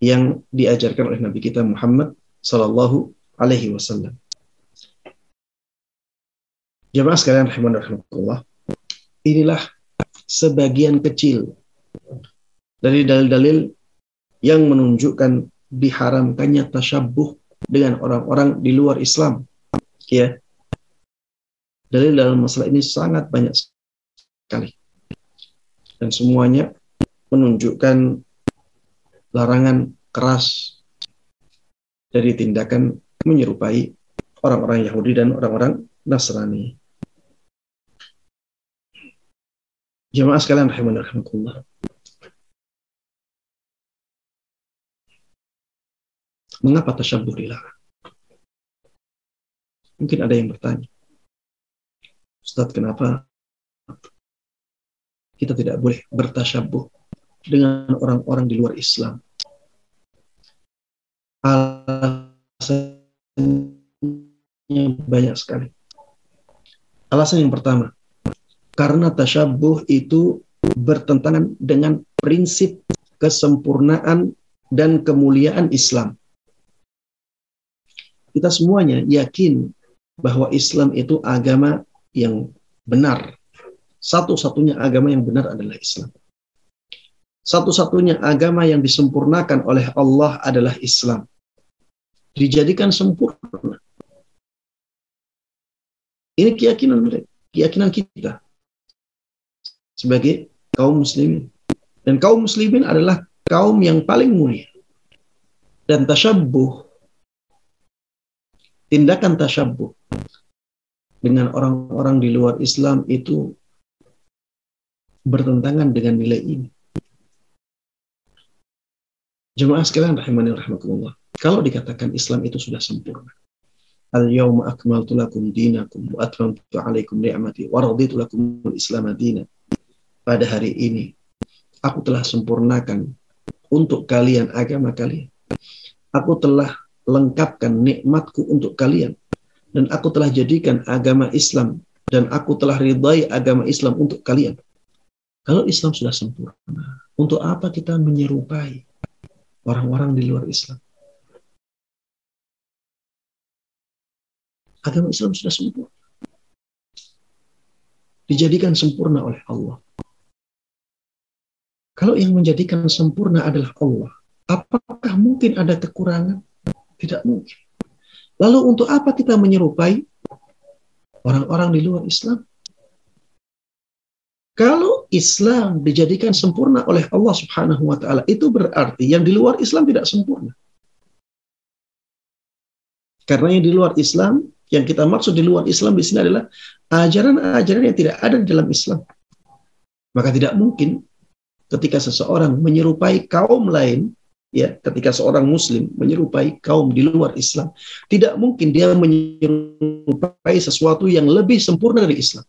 yang diajarkan oleh Nabi kita Muhammad Sallallahu Alaihi Wasallam. Jemaah sekalian rahimahullah, inilah sebagian kecil dari dalil-dalil yang menunjukkan diharamkannya tasyabuh dengan orang-orang di luar Islam. Ya. Dalil dalam masalah ini sangat banyak sekali. Dan semuanya menunjukkan larangan keras dari tindakan menyerupai orang-orang Yahudi dan orang-orang Nasrani. Jemaah sekalian rahimahullah. Mengapa tasyabuh dilarang? Mungkin ada yang bertanya, Ustaz kenapa kita tidak boleh bertasyabuh dengan orang-orang di luar Islam? Alasannya banyak sekali. Alasan yang pertama, karena tasyabuh itu bertentangan dengan prinsip kesempurnaan dan kemuliaan Islam kita semuanya yakin bahwa Islam itu agama yang benar. Satu-satunya agama yang benar adalah Islam. Satu-satunya agama yang disempurnakan oleh Allah adalah Islam. Dijadikan sempurna. Ini keyakinan mereka, keyakinan kita sebagai kaum muslimin. Dan kaum muslimin adalah kaum yang paling mulia. Dan tasyabuh tindakan tasyabuh dengan orang-orang di luar Islam itu bertentangan dengan nilai ini. Jemaah sekalian rahimani rahmatullah. Kalau dikatakan Islam itu sudah sempurna. Al yawma akmaltu lakum dinakum wa atmamtu alaikum ni'mati wa raditu lakum al-islam dina. Pada hari ini aku telah sempurnakan untuk kalian agama kalian. Aku telah lengkapkan nikmatku untuk kalian dan aku telah jadikan agama Islam dan aku telah ridai agama Islam untuk kalian. Kalau Islam sudah sempurna, untuk apa kita menyerupai orang-orang di luar Islam? Agama Islam sudah sempurna. Dijadikan sempurna oleh Allah. Kalau yang menjadikan sempurna adalah Allah, apakah mungkin ada kekurangan? Tidak mungkin. Lalu untuk apa kita menyerupai orang-orang di luar Islam? Kalau Islam dijadikan sempurna oleh Allah Subhanahu wa taala, itu berarti yang di luar Islam tidak sempurna. Karena yang di luar Islam, yang kita maksud di luar Islam di sini adalah ajaran-ajaran yang tidak ada di dalam Islam. Maka tidak mungkin ketika seseorang menyerupai kaum lain, ya, ketika seorang muslim menyerupai kaum di luar Islam, tidak mungkin dia menyerupai sesuatu yang lebih sempurna dari Islam.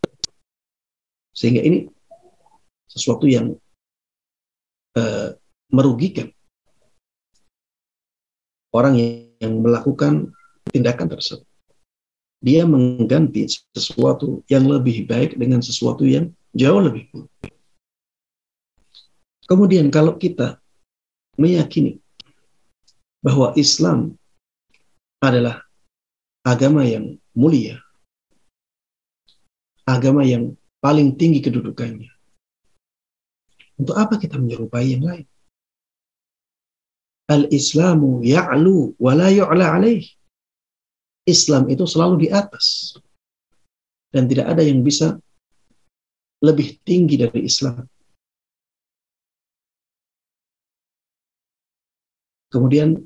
Sehingga ini sesuatu yang uh, merugikan orang yang melakukan tindakan tersebut. Dia mengganti sesuatu yang lebih baik dengan sesuatu yang jauh lebih buruk. Kemudian kalau kita meyakini bahwa Islam adalah agama yang mulia, agama yang paling tinggi kedudukannya, untuk apa kita menyerupai yang lain? Al-Islamu ya'lu wa la yu'la alaih. Islam itu selalu di atas. Dan tidak ada yang bisa lebih tinggi dari Islam. Kemudian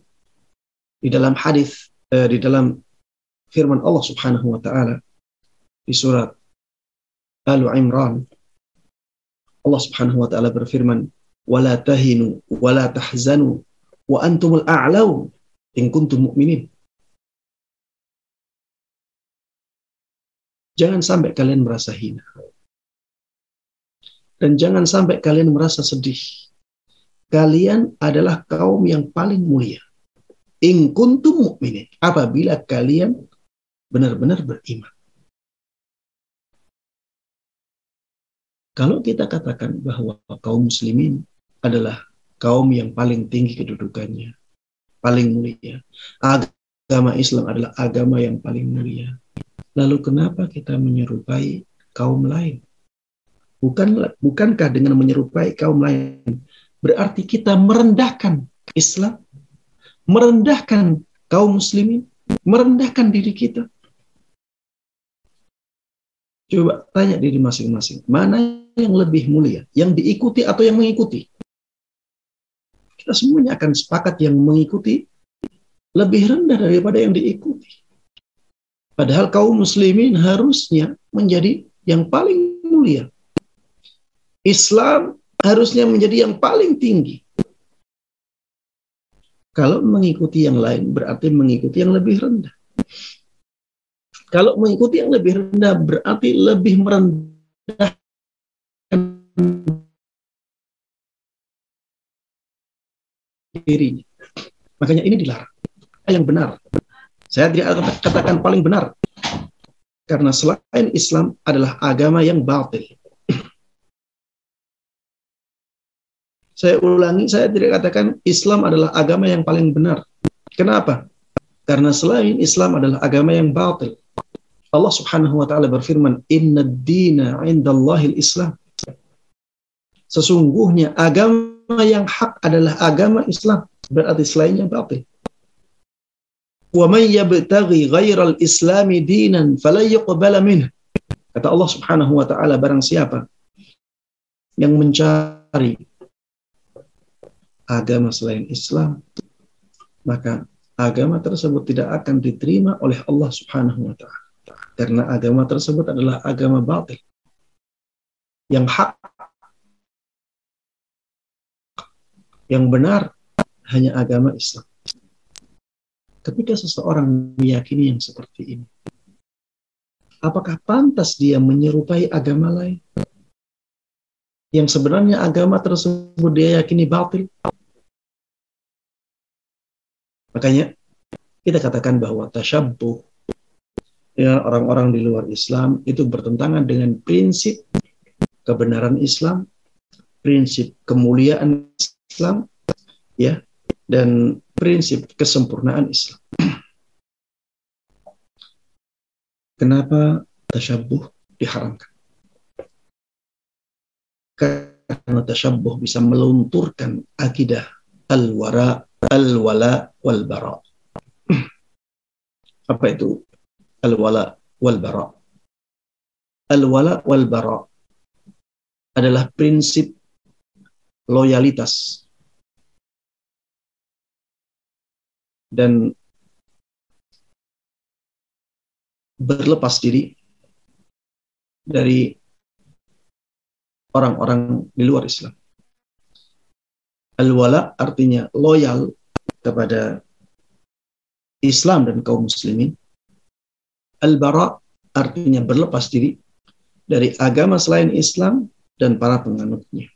di dalam hadis eh, di dalam firman Allah Subhanahu wa taala di surat Al Imran Allah Subhanahu wa taala berfirman, "Wala tahinu wala tahzanu wa antumul a'lau in kuntum mu'minin." Jangan sampai kalian merasa hina. Dan jangan sampai kalian merasa sedih. Kalian adalah kaum yang paling mulia. In kuntum mu'minin. Apabila kalian benar-benar beriman. Kalau kita katakan bahwa kaum muslimin adalah kaum yang paling tinggi kedudukannya, paling mulia. Agama Islam adalah agama yang paling mulia. Lalu kenapa kita menyerupai kaum lain? Bukan bukankah dengan menyerupai kaum lain berarti kita merendahkan Islam, merendahkan kaum muslimin, merendahkan diri kita? Coba tanya diri masing-masing, mana yang lebih mulia, yang diikuti atau yang mengikuti? Kita semuanya akan sepakat yang mengikuti lebih rendah daripada yang diikuti. Padahal kaum muslimin harusnya menjadi yang paling mulia. Islam harusnya menjadi yang paling tinggi. Kalau mengikuti yang lain berarti mengikuti yang lebih rendah. Kalau mengikuti yang lebih rendah berarti lebih merendah dirinya. Makanya ini dilarang. Yang benar. Saya tidak katakan paling benar. Karena selain Islam adalah agama yang batil. Saya ulangi, saya tidak katakan Islam adalah agama yang paling benar. Kenapa? Karena selain Islam adalah agama yang batil. Allah Subhanahu wa taala berfirman, "Inna dina 'indallahil Islam." Sesungguhnya agama yang hak adalah agama Islam, berarti selainnya batil. Wa may yabtaghi ghairal islami dinan fala yuqbala. Kata Allah Subhanahu wa taala barang siapa yang mencari agama selain Islam, maka agama tersebut tidak akan diterima oleh Allah Subhanahu wa taala. Karena agama tersebut adalah agama batil. Yang hak, yang benar hanya agama Islam. Ketika seseorang meyakini yang seperti ini, apakah pantas dia menyerupai agama lain? Yang sebenarnya agama tersebut dia yakini batil. Makanya kita katakan bahwa tasyabbuh ya orang-orang di luar Islam itu bertentangan dengan prinsip kebenaran Islam, prinsip kemuliaan Islam, ya, dan prinsip kesempurnaan Islam. Kenapa tasyabuh diharamkan? Karena tasyabuh bisa melunturkan akidah al-wara, al-wala, wal-bara. [CLEARS THROAT] Apa itu al-wala wal bara. Al-wala wal bara adalah prinsip loyalitas dan berlepas diri dari orang-orang di luar Islam. Al-wala artinya loyal kepada Islam dan kaum muslimin. Al-bara artinya berlepas diri dari agama selain Islam dan para penganutnya.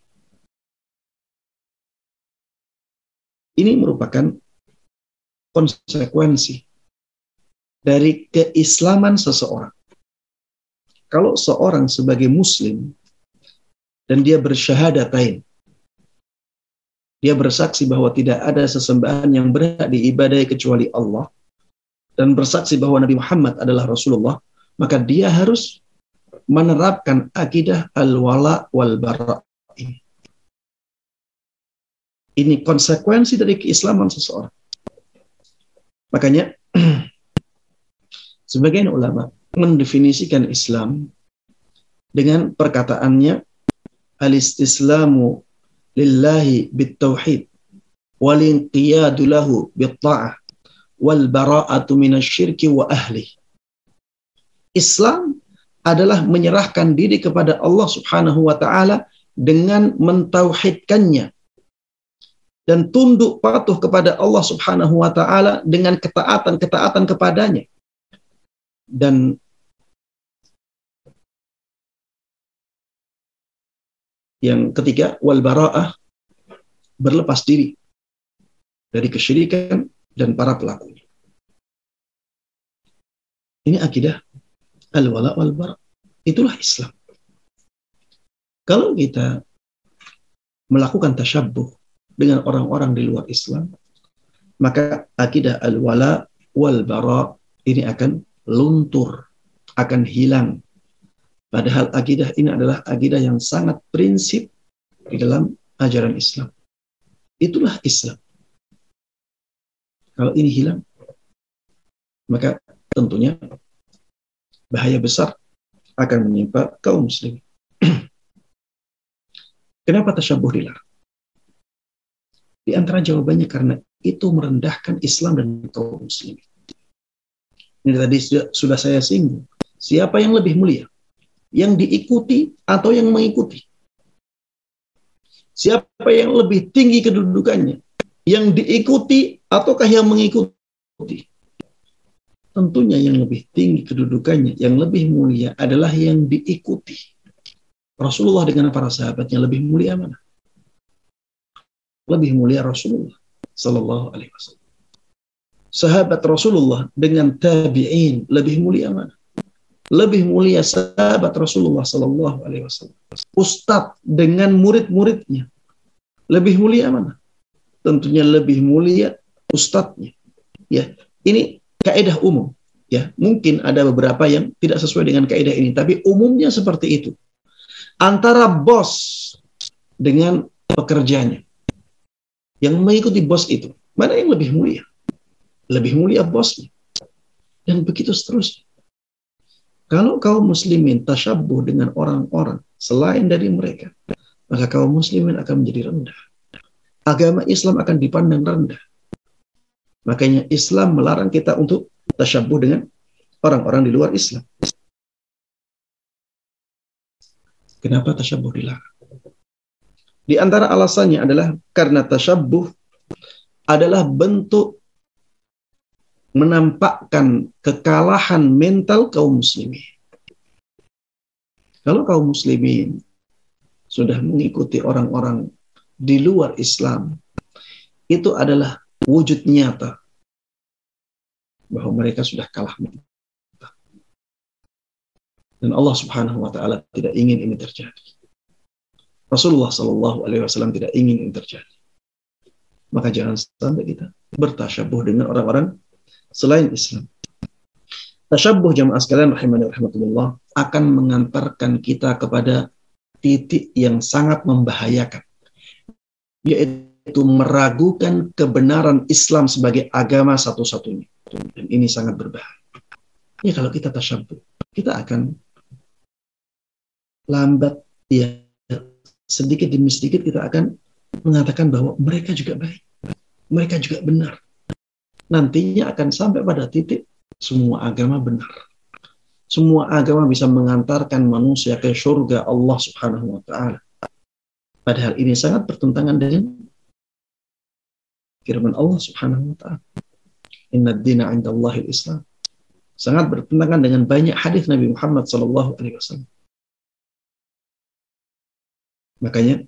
Ini merupakan konsekuensi dari keislaman seseorang. Kalau seorang sebagai muslim dan dia bersyahadatain, dia bersaksi bahwa tidak ada sesembahan yang berhak diibadai kecuali Allah dan bersaksi bahwa Nabi Muhammad adalah Rasulullah, maka dia harus menerapkan akidah al-wala wal bara ini. Konsekuensi dari keislaman seseorang. Makanya [CLEARS THROAT] sebagian ulama mendefinisikan Islam dengan perkataannya al-istislamu lillahi bitauhid wal inqiyadu lahu bitta'ah wal bara'atu minasyirki wa ahli. Islam adalah menyerahkan diri kepada Allah Subhanahu wa taala dengan mentauhidkannya dan tunduk patuh kepada Allah Subhanahu wa taala dengan ketaatan-ketaatan kepadanya. Dan yang ketiga wal bara'ah berlepas diri dari kesyirikan dan para pelakunya. Ini akidah al-wala wal bara. Itulah Islam. Kalau kita melakukan tasyabbuh dengan orang-orang di luar Islam, maka akidah al-wala wal bara ini akan luntur, akan hilang. Padahal akidah ini adalah akidah yang sangat prinsip di dalam ajaran Islam. Itulah Islam. Kalau ini hilang, maka tentunya bahaya besar akan menimpa kaum muslim. [CLEARS THROAT] Kenapa tasyabuh dilarang? Di antara jawabannya karena itu merendahkan Islam dan kaum muslim. Ini tadi sudah, sudah saya singgung. Siapa yang lebih mulia? Yang diikuti atau yang mengikuti? Siapa yang lebih tinggi kedudukannya? Yang diikuti ataukah yang mengikuti? tentunya yang lebih tinggi kedudukannya, yang lebih mulia adalah yang diikuti. Rasulullah dengan para sahabatnya lebih mulia mana? Lebih mulia Rasulullah Sallallahu Alaihi Wasallam. Sahabat Rasulullah dengan tabi'in lebih mulia mana? Lebih mulia sahabat Rasulullah Sallallahu Alaihi Wasallam. Ustadz dengan murid-muridnya lebih mulia mana? Tentunya lebih mulia ustadznya. Ya, ini kaidah umum. Ya, mungkin ada beberapa yang tidak sesuai dengan kaidah ini, tapi umumnya seperti itu. Antara bos dengan pekerjanya. Yang mengikuti bos itu, mana yang lebih mulia? Lebih mulia bosnya. Dan begitu seterusnya. Kalau kaum muslimin tasyabuh dengan orang-orang selain dari mereka, maka kaum muslimin akan menjadi rendah. Agama Islam akan dipandang rendah. Makanya Islam melarang kita untuk tasyabuh dengan orang-orang di luar Islam. Kenapa tasyabuh dilarang? Di antara alasannya adalah karena tasyabuh adalah bentuk menampakkan kekalahan mental kaum muslimin. Kalau kaum muslimin sudah mengikuti orang-orang di luar Islam, itu adalah wujud nyata bahwa mereka sudah kalah dan Allah Subhanahu wa taala tidak ingin ini terjadi. Rasulullah Shallallahu alaihi wasallam tidak ingin ini terjadi. Maka jangan sampai kita bertasyabuh dengan orang-orang selain Islam. Tasyabuh jamaah sekalian rahmatullah akan mengantarkan kita kepada titik yang sangat membahayakan yaitu itu meragukan kebenaran Islam sebagai agama satu-satunya. Dan ini sangat berbahaya. Ya kalau kita tasyabuh, kita akan lambat ya sedikit demi sedikit kita akan mengatakan bahwa mereka juga baik, mereka juga benar. Nantinya akan sampai pada titik semua agama benar. Semua agama bisa mengantarkan manusia ke surga Allah Subhanahu wa taala. Padahal ini sangat bertentangan dengan firman Allah Subhanahu wa taala. Inna dina 'inda Allahil Islam. Sangat bertentangan dengan banyak hadis Nabi Muhammad sallallahu alaihi wasallam. Makanya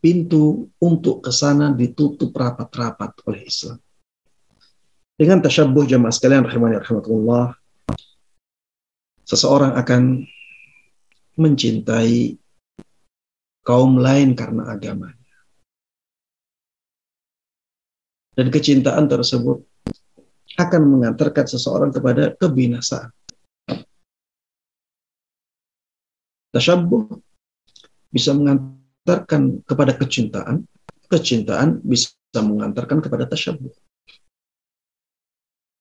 pintu untuk ke sana ditutup rapat-rapat oleh Islam. Dengan tasyabuh jamaah sekalian rahimani rahimakumullah, seseorang akan mencintai kaum lain karena agamanya. Dan kecintaan tersebut akan mengantarkan seseorang kepada kebinasaan. Tasyabuh bisa mengantarkan kepada kecintaan, kecintaan bisa mengantarkan kepada tasyabuh.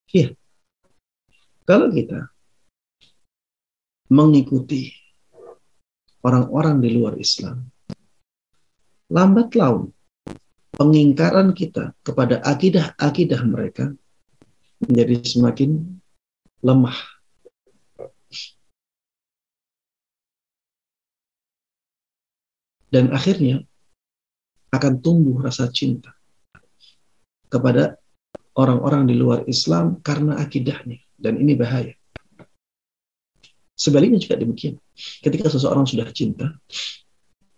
Iya. Kalau kita mengikuti orang-orang di luar Islam, lambat laun pengingkaran kita kepada akidah-akidah mereka menjadi semakin lemah. Dan akhirnya akan tumbuh rasa cinta kepada orang-orang di luar Islam karena akidahnya. Dan ini bahaya. Sebaliknya juga demikian. Ketika seseorang sudah cinta,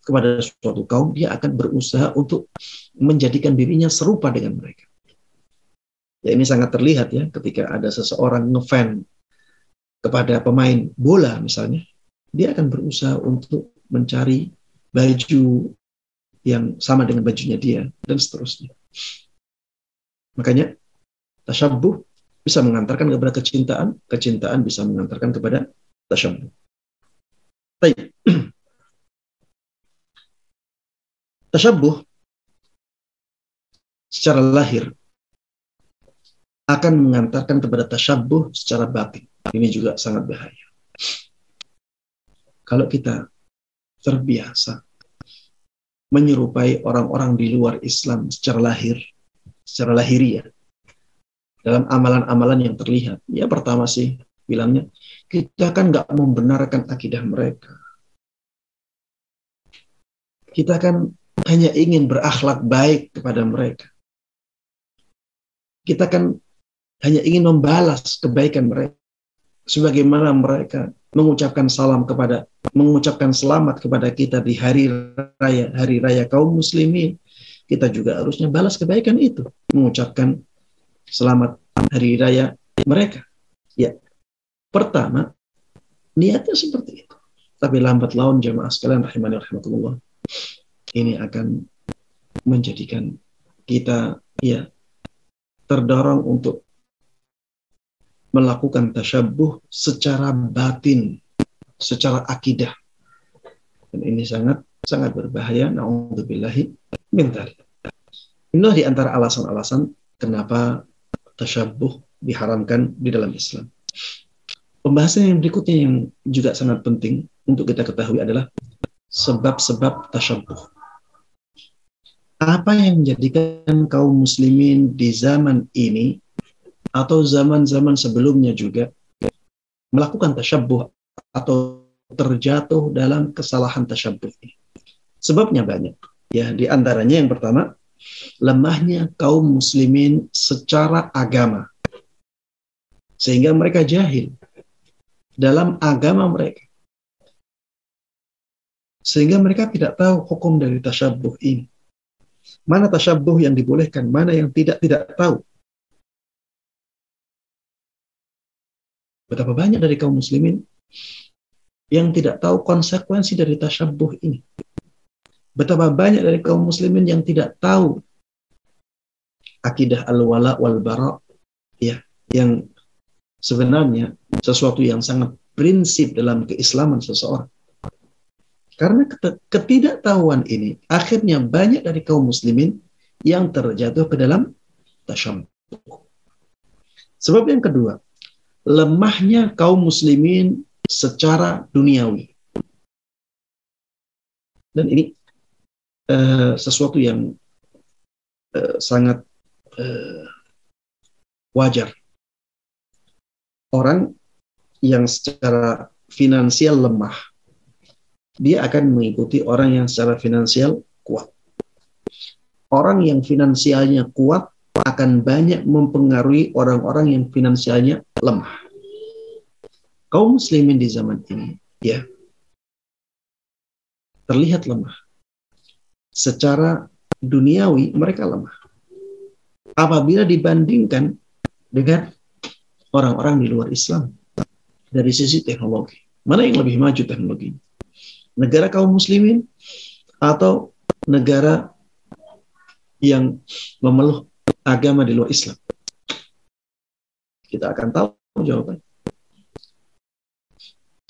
kepada suatu kaum, dia akan berusaha untuk menjadikan dirinya serupa dengan mereka. Ya ini sangat terlihat ya ketika ada seseorang ngefan kepada pemain bola misalnya, dia akan berusaha untuk mencari baju yang sama dengan bajunya dia dan seterusnya. Makanya tasyabuh bisa mengantarkan kepada kecintaan, kecintaan bisa mengantarkan kepada tasyabuh. Baik. [CLEARS THROAT] Tasyabuh secara lahir akan mengantarkan kepada tasyabuh secara batin. Ini juga sangat bahaya. Kalau kita terbiasa menyerupai orang-orang di luar Islam secara lahir, secara lahiriah, dalam amalan-amalan yang terlihat. Ya pertama sih bilangnya, kita kan nggak membenarkan akidah mereka. Kita kan hanya ingin berakhlak baik kepada mereka. Kita kan hanya ingin membalas kebaikan mereka. Sebagaimana mereka mengucapkan salam kepada, mengucapkan selamat kepada kita di hari raya, hari raya kaum muslimin. Kita juga harusnya balas kebaikan itu. Mengucapkan selamat hari raya mereka. Ya, pertama, niatnya seperti itu. Tapi lambat laun jamaah sekalian rahimani rahimakumullah ini akan menjadikan kita ya terdorong untuk melakukan tasyabuh secara batin, secara akidah. Dan ini sangat sangat berbahaya. Nauzubillahi min Ini di antara alasan-alasan kenapa tasyabuh diharamkan di dalam Islam. Pembahasan yang berikutnya yang juga sangat penting untuk kita ketahui adalah sebab-sebab tasyabuh apa yang menjadikan kaum muslimin di zaman ini atau zaman-zaman sebelumnya juga melakukan tasyabuh atau terjatuh dalam kesalahan tasyabuh ini. Sebabnya banyak. Ya, di antaranya yang pertama, lemahnya kaum muslimin secara agama. Sehingga mereka jahil dalam agama mereka. Sehingga mereka tidak tahu hukum dari tasyabuh ini. Mana tasyabuh yang dibolehkan, mana yang tidak tidak tahu. Betapa banyak dari kaum muslimin yang tidak tahu konsekuensi dari tasyabuh ini. Betapa banyak dari kaum muslimin yang tidak tahu akidah al-wala wal bara ya yang sebenarnya sesuatu yang sangat prinsip dalam keislaman seseorang. Karena ketidaktahuan ini, akhirnya banyak dari kaum muslimin yang terjatuh ke dalam tasyambuh. Sebab yang kedua, lemahnya kaum muslimin secara duniawi. Dan ini eh, sesuatu yang eh, sangat eh, wajar. Orang yang secara finansial lemah, dia akan mengikuti orang yang secara finansial kuat. Orang yang finansialnya kuat akan banyak mempengaruhi orang-orang yang finansialnya lemah. Kaum muslimin di zaman ini, ya, terlihat lemah. Secara duniawi mereka lemah. Apabila dibandingkan dengan orang-orang di luar Islam dari sisi teknologi. Mana yang lebih maju teknologi? Negara kaum muslimin atau negara yang memeluk agama di luar Islam? Kita akan tahu jawabannya.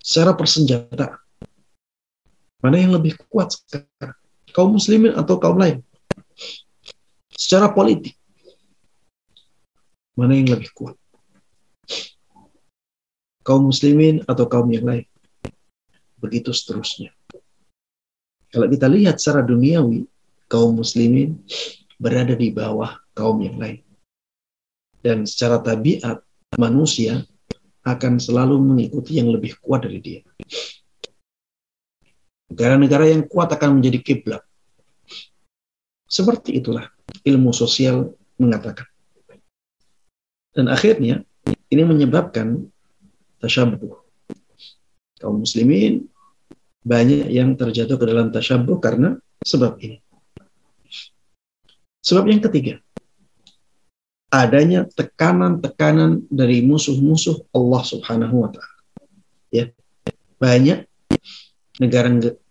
Secara persenjata, mana yang lebih kuat sekarang? Kaum muslimin atau kaum lain? Secara politik, mana yang lebih kuat? Kaum muslimin atau kaum yang lain? Begitu seterusnya. Kalau kita lihat secara duniawi, kaum muslimin berada di bawah kaum yang lain. Dan secara tabiat manusia akan selalu mengikuti yang lebih kuat dari dia. Negara-negara yang kuat akan menjadi kiblat. Seperti itulah ilmu sosial mengatakan. Dan akhirnya ini menyebabkan tasyabuh. Kaum muslimin banyak yang terjatuh ke dalam tasyabuh karena sebab ini. Sebab yang ketiga, adanya tekanan-tekanan dari musuh-musuh Allah Subhanahu wa taala. Ya. Banyak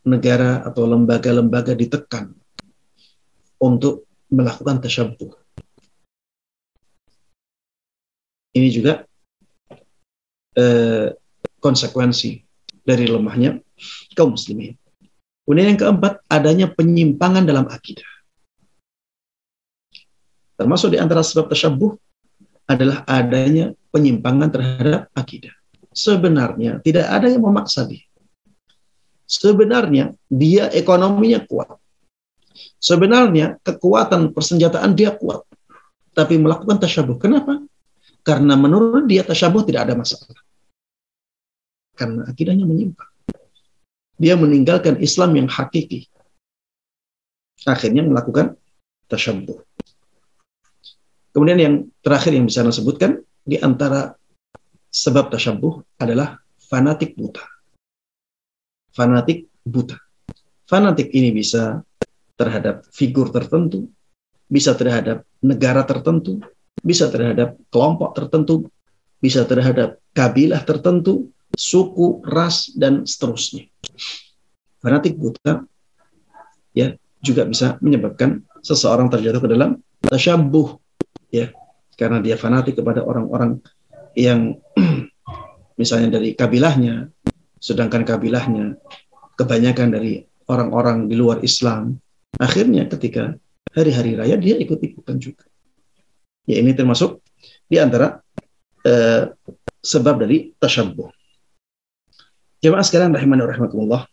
negara-negara atau lembaga-lembaga ditekan untuk melakukan tasyabuh. Ini juga eh, konsekuensi dari lemahnya kaum muslimin. Kemudian yang keempat, adanya penyimpangan dalam akidah. Termasuk di antara sebab tasyabuh adalah adanya penyimpangan terhadap akidah. Sebenarnya tidak ada yang memaksa dia. Sebenarnya dia ekonominya kuat. Sebenarnya kekuatan persenjataan dia kuat. Tapi melakukan tasyabuh. Kenapa? Karena menurut dia tasyabuh tidak ada masalah. Karena akidahnya menyimpang. Dia meninggalkan Islam yang hakiki. Akhirnya melakukan tasyabuh. Kemudian yang terakhir yang bisa saya sebutkan di antara sebab tasyabuh adalah fanatik buta. Fanatik buta. Fanatik ini bisa terhadap figur tertentu, bisa terhadap negara tertentu, bisa terhadap kelompok tertentu, bisa terhadap kabilah tertentu, suku, ras, dan seterusnya. Fanatik buta ya juga bisa menyebabkan seseorang terjatuh ke dalam tasyabuh ya karena dia fanatik kepada orang-orang yang [CLEARS THROAT] misalnya dari kabilahnya sedangkan kabilahnya kebanyakan dari orang-orang di luar Islam akhirnya ketika hari-hari raya dia ikut-ikutan juga. Ya ini termasuk di antara eh, sebab dari tasyabbuh jemaah sekalian rahimani rahimakumullah.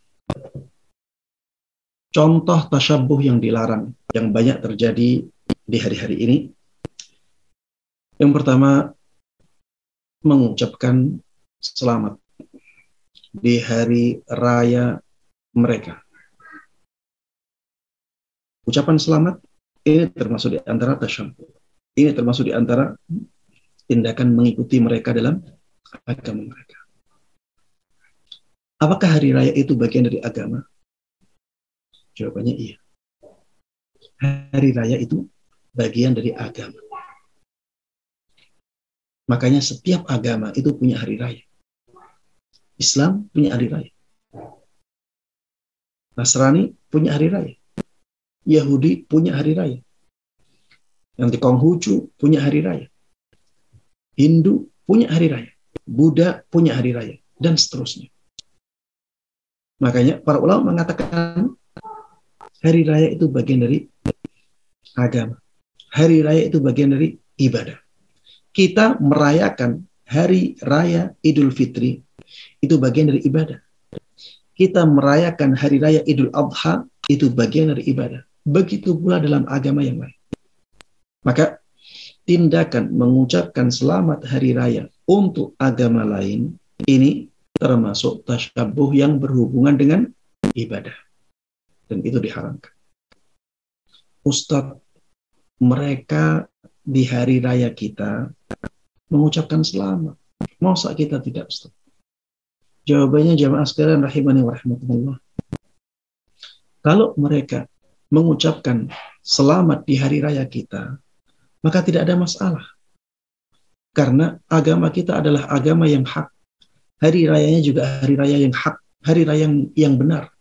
Contoh tasyabbuh yang dilarang yang banyak terjadi di hari-hari ini. Yang pertama, mengucapkan selamat di hari raya mereka. Ucapan selamat ini termasuk di antara tasyabbuh. Ini termasuk di antara tindakan mengikuti mereka dalam agama mereka. Apakah hari raya itu bagian dari agama? Jawabannya iya. Hari raya itu bagian dari agama. Makanya setiap agama itu punya hari raya. Islam punya hari raya. Nasrani punya hari raya. Yahudi punya hari raya. Yang di Konghucu punya hari raya. Hindu punya hari raya. Buddha punya hari raya. Dan seterusnya. Makanya para ulama mengatakan hari raya itu bagian dari agama. Hari raya itu bagian dari ibadah kita merayakan hari raya Idul Fitri itu bagian dari ibadah. Kita merayakan hari raya Idul Adha itu bagian dari ibadah. Begitu pula dalam agama yang lain. Maka tindakan mengucapkan selamat hari raya untuk agama lain ini termasuk tasyabuh yang berhubungan dengan ibadah. Dan itu diharamkan. Ustadz, mereka di hari raya kita mengucapkan selamat. Masa kita tidak Ustaz? Jawabannya jamaah sekalian rahimani wa rahmatullah. Kalau mereka mengucapkan selamat di hari raya kita, maka tidak ada masalah. Karena agama kita adalah agama yang hak. Hari rayanya juga hari raya yang hak, hari raya yang, yang benar.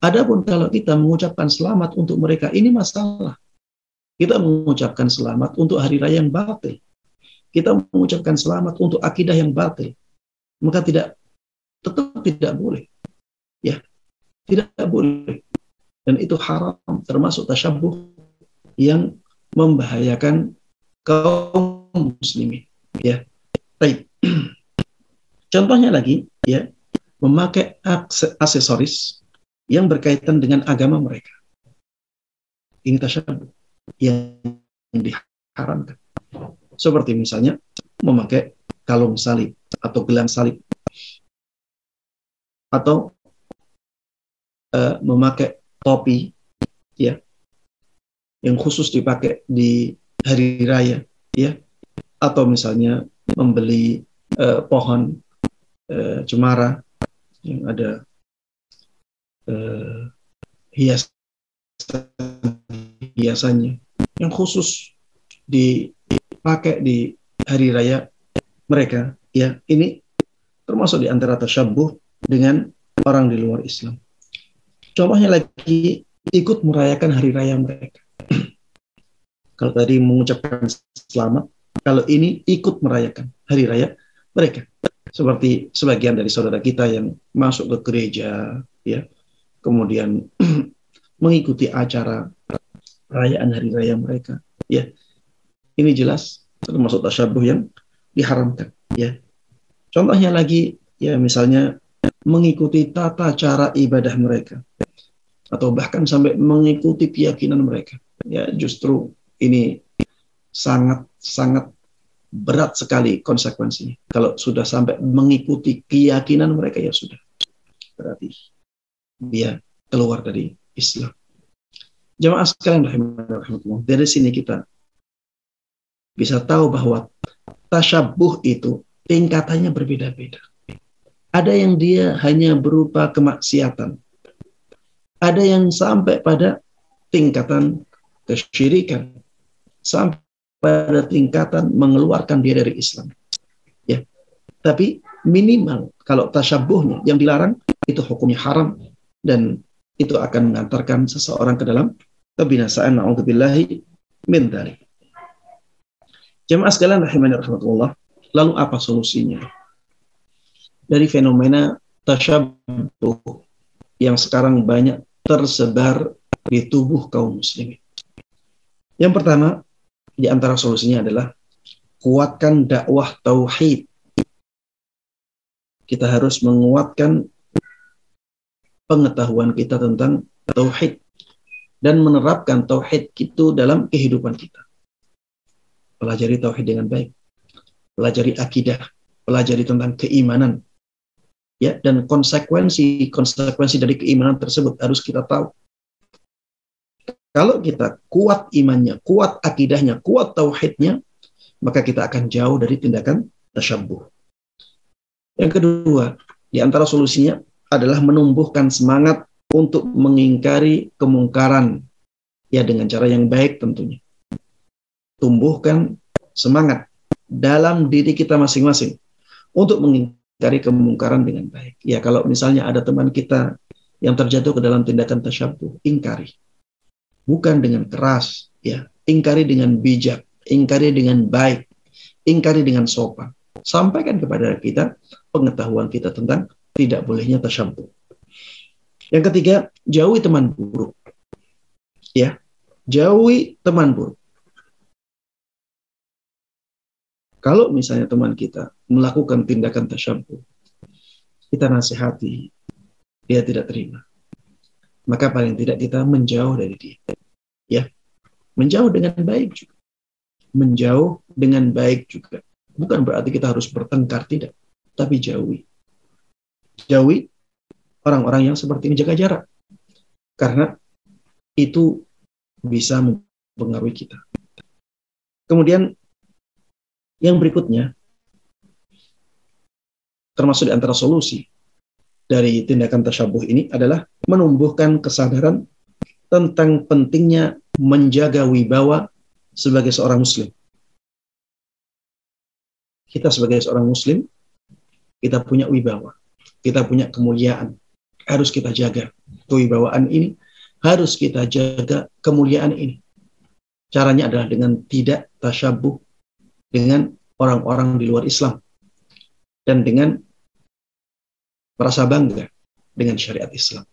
Adapun kalau kita mengucapkan selamat untuk mereka, ini masalah. Kita mengucapkan selamat untuk hari raya yang batil. Kita mengucapkan selamat untuk akidah yang batil. Maka tidak tidak boleh. Ya, tidak boleh. Dan itu haram termasuk tasyabuh yang membahayakan kaum muslimin. Ya. Baik. [CLEARS THROAT] Contohnya lagi, ya, memakai aksesoris yang berkaitan dengan agama mereka. Ini tasyabuh yang diharamkan. Seperti misalnya memakai kalung salib atau gelang salib atau uh, memakai topi ya yang khusus dipakai di hari raya ya atau misalnya membeli uh, pohon uh, cemara yang ada uh, hias hiasannya yang khusus dipakai di hari raya mereka ya. Ini termasuk di antara tasyabuh dengan orang di luar Islam. Contohnya lagi ikut merayakan hari raya mereka. [CLEARS THROAT] kalau tadi mengucapkan selamat, kalau ini ikut merayakan hari raya mereka. Seperti sebagian dari saudara kita yang masuk ke gereja, ya, kemudian [CLEARS THROAT] mengikuti acara perayaan hari raya mereka, ya. Ini jelas termasuk tasyabuh yang diharamkan, ya. Contohnya lagi, ya misalnya mengikuti tata cara ibadah mereka atau bahkan sampai mengikuti keyakinan mereka. Ya, justru ini sangat sangat berat sekali konsekuensinya. Kalau sudah sampai mengikuti keyakinan mereka ya sudah. Berarti dia keluar dari Islam. Jemaah sekalian dari sini kita bisa tahu bahwa tasyabuh itu tingkatannya berbeda-beda. Ada yang dia hanya berupa kemaksiatan. Ada yang sampai pada tingkatan kesyirikan. Sampai pada tingkatan mengeluarkan dia dari Islam. Ya. Tapi minimal kalau tasyabuhnya yang dilarang itu hukumnya haram dan itu akan mengantarkan seseorang ke dalam kebinasaan na'udzubillahi min dari. Jemaah sekalian rahimani rahmatullah. Lalu apa solusinya? Dari fenomena tasyabuh yang sekarang banyak tersebar di tubuh kaum muslimin. Yang pertama, di antara solusinya adalah kuatkan dakwah tauhid. Kita harus menguatkan pengetahuan kita tentang tauhid dan menerapkan tauhid itu dalam kehidupan kita. Pelajari tauhid dengan baik pelajari akidah, pelajari tentang keimanan, ya dan konsekuensi konsekuensi dari keimanan tersebut harus kita tahu. Kalau kita kuat imannya, kuat akidahnya, kuat tauhidnya, maka kita akan jauh dari tindakan tasyabuh. Yang kedua, di antara solusinya adalah menumbuhkan semangat untuk mengingkari kemungkaran ya dengan cara yang baik tentunya. Tumbuhkan semangat dalam diri kita masing-masing untuk mengingkari kemungkaran dengan baik. Ya, kalau misalnya ada teman kita yang terjatuh ke dalam tindakan tasyabuh, ingkari. Bukan dengan keras, ya. Ingkari dengan bijak, ingkari dengan baik, ingkari dengan sopan. Sampaikan kepada kita pengetahuan kita tentang tidak bolehnya tasyabuh. Yang ketiga, jauhi teman buruk. Ya, jauhi teman buruk. Kalau misalnya teman kita melakukan tindakan tasyabuh, kita nasihati, dia tidak terima. maka paling tidak kita menjauh dari dia. Ya, menjauh dengan baik juga. Menjauh dengan baik juga. Bukan berarti kita harus bertengkar, tidak. Tapi jauhi. Jauhi orang-orang yang seperti ini jaga jarak. Karena itu bisa mempengaruhi kita. Kemudian yang berikutnya, termasuk di antara solusi dari tindakan tasyabuh ini adalah menumbuhkan kesadaran tentang pentingnya menjaga wibawa sebagai seorang muslim. Kita sebagai seorang muslim, kita punya wibawa, kita punya kemuliaan. Harus kita jaga kewibawaan ini, harus kita jaga kemuliaan ini. Caranya adalah dengan tidak tasyabuh dengan orang-orang di luar Islam dan dengan merasa bangga dengan syariat Islam.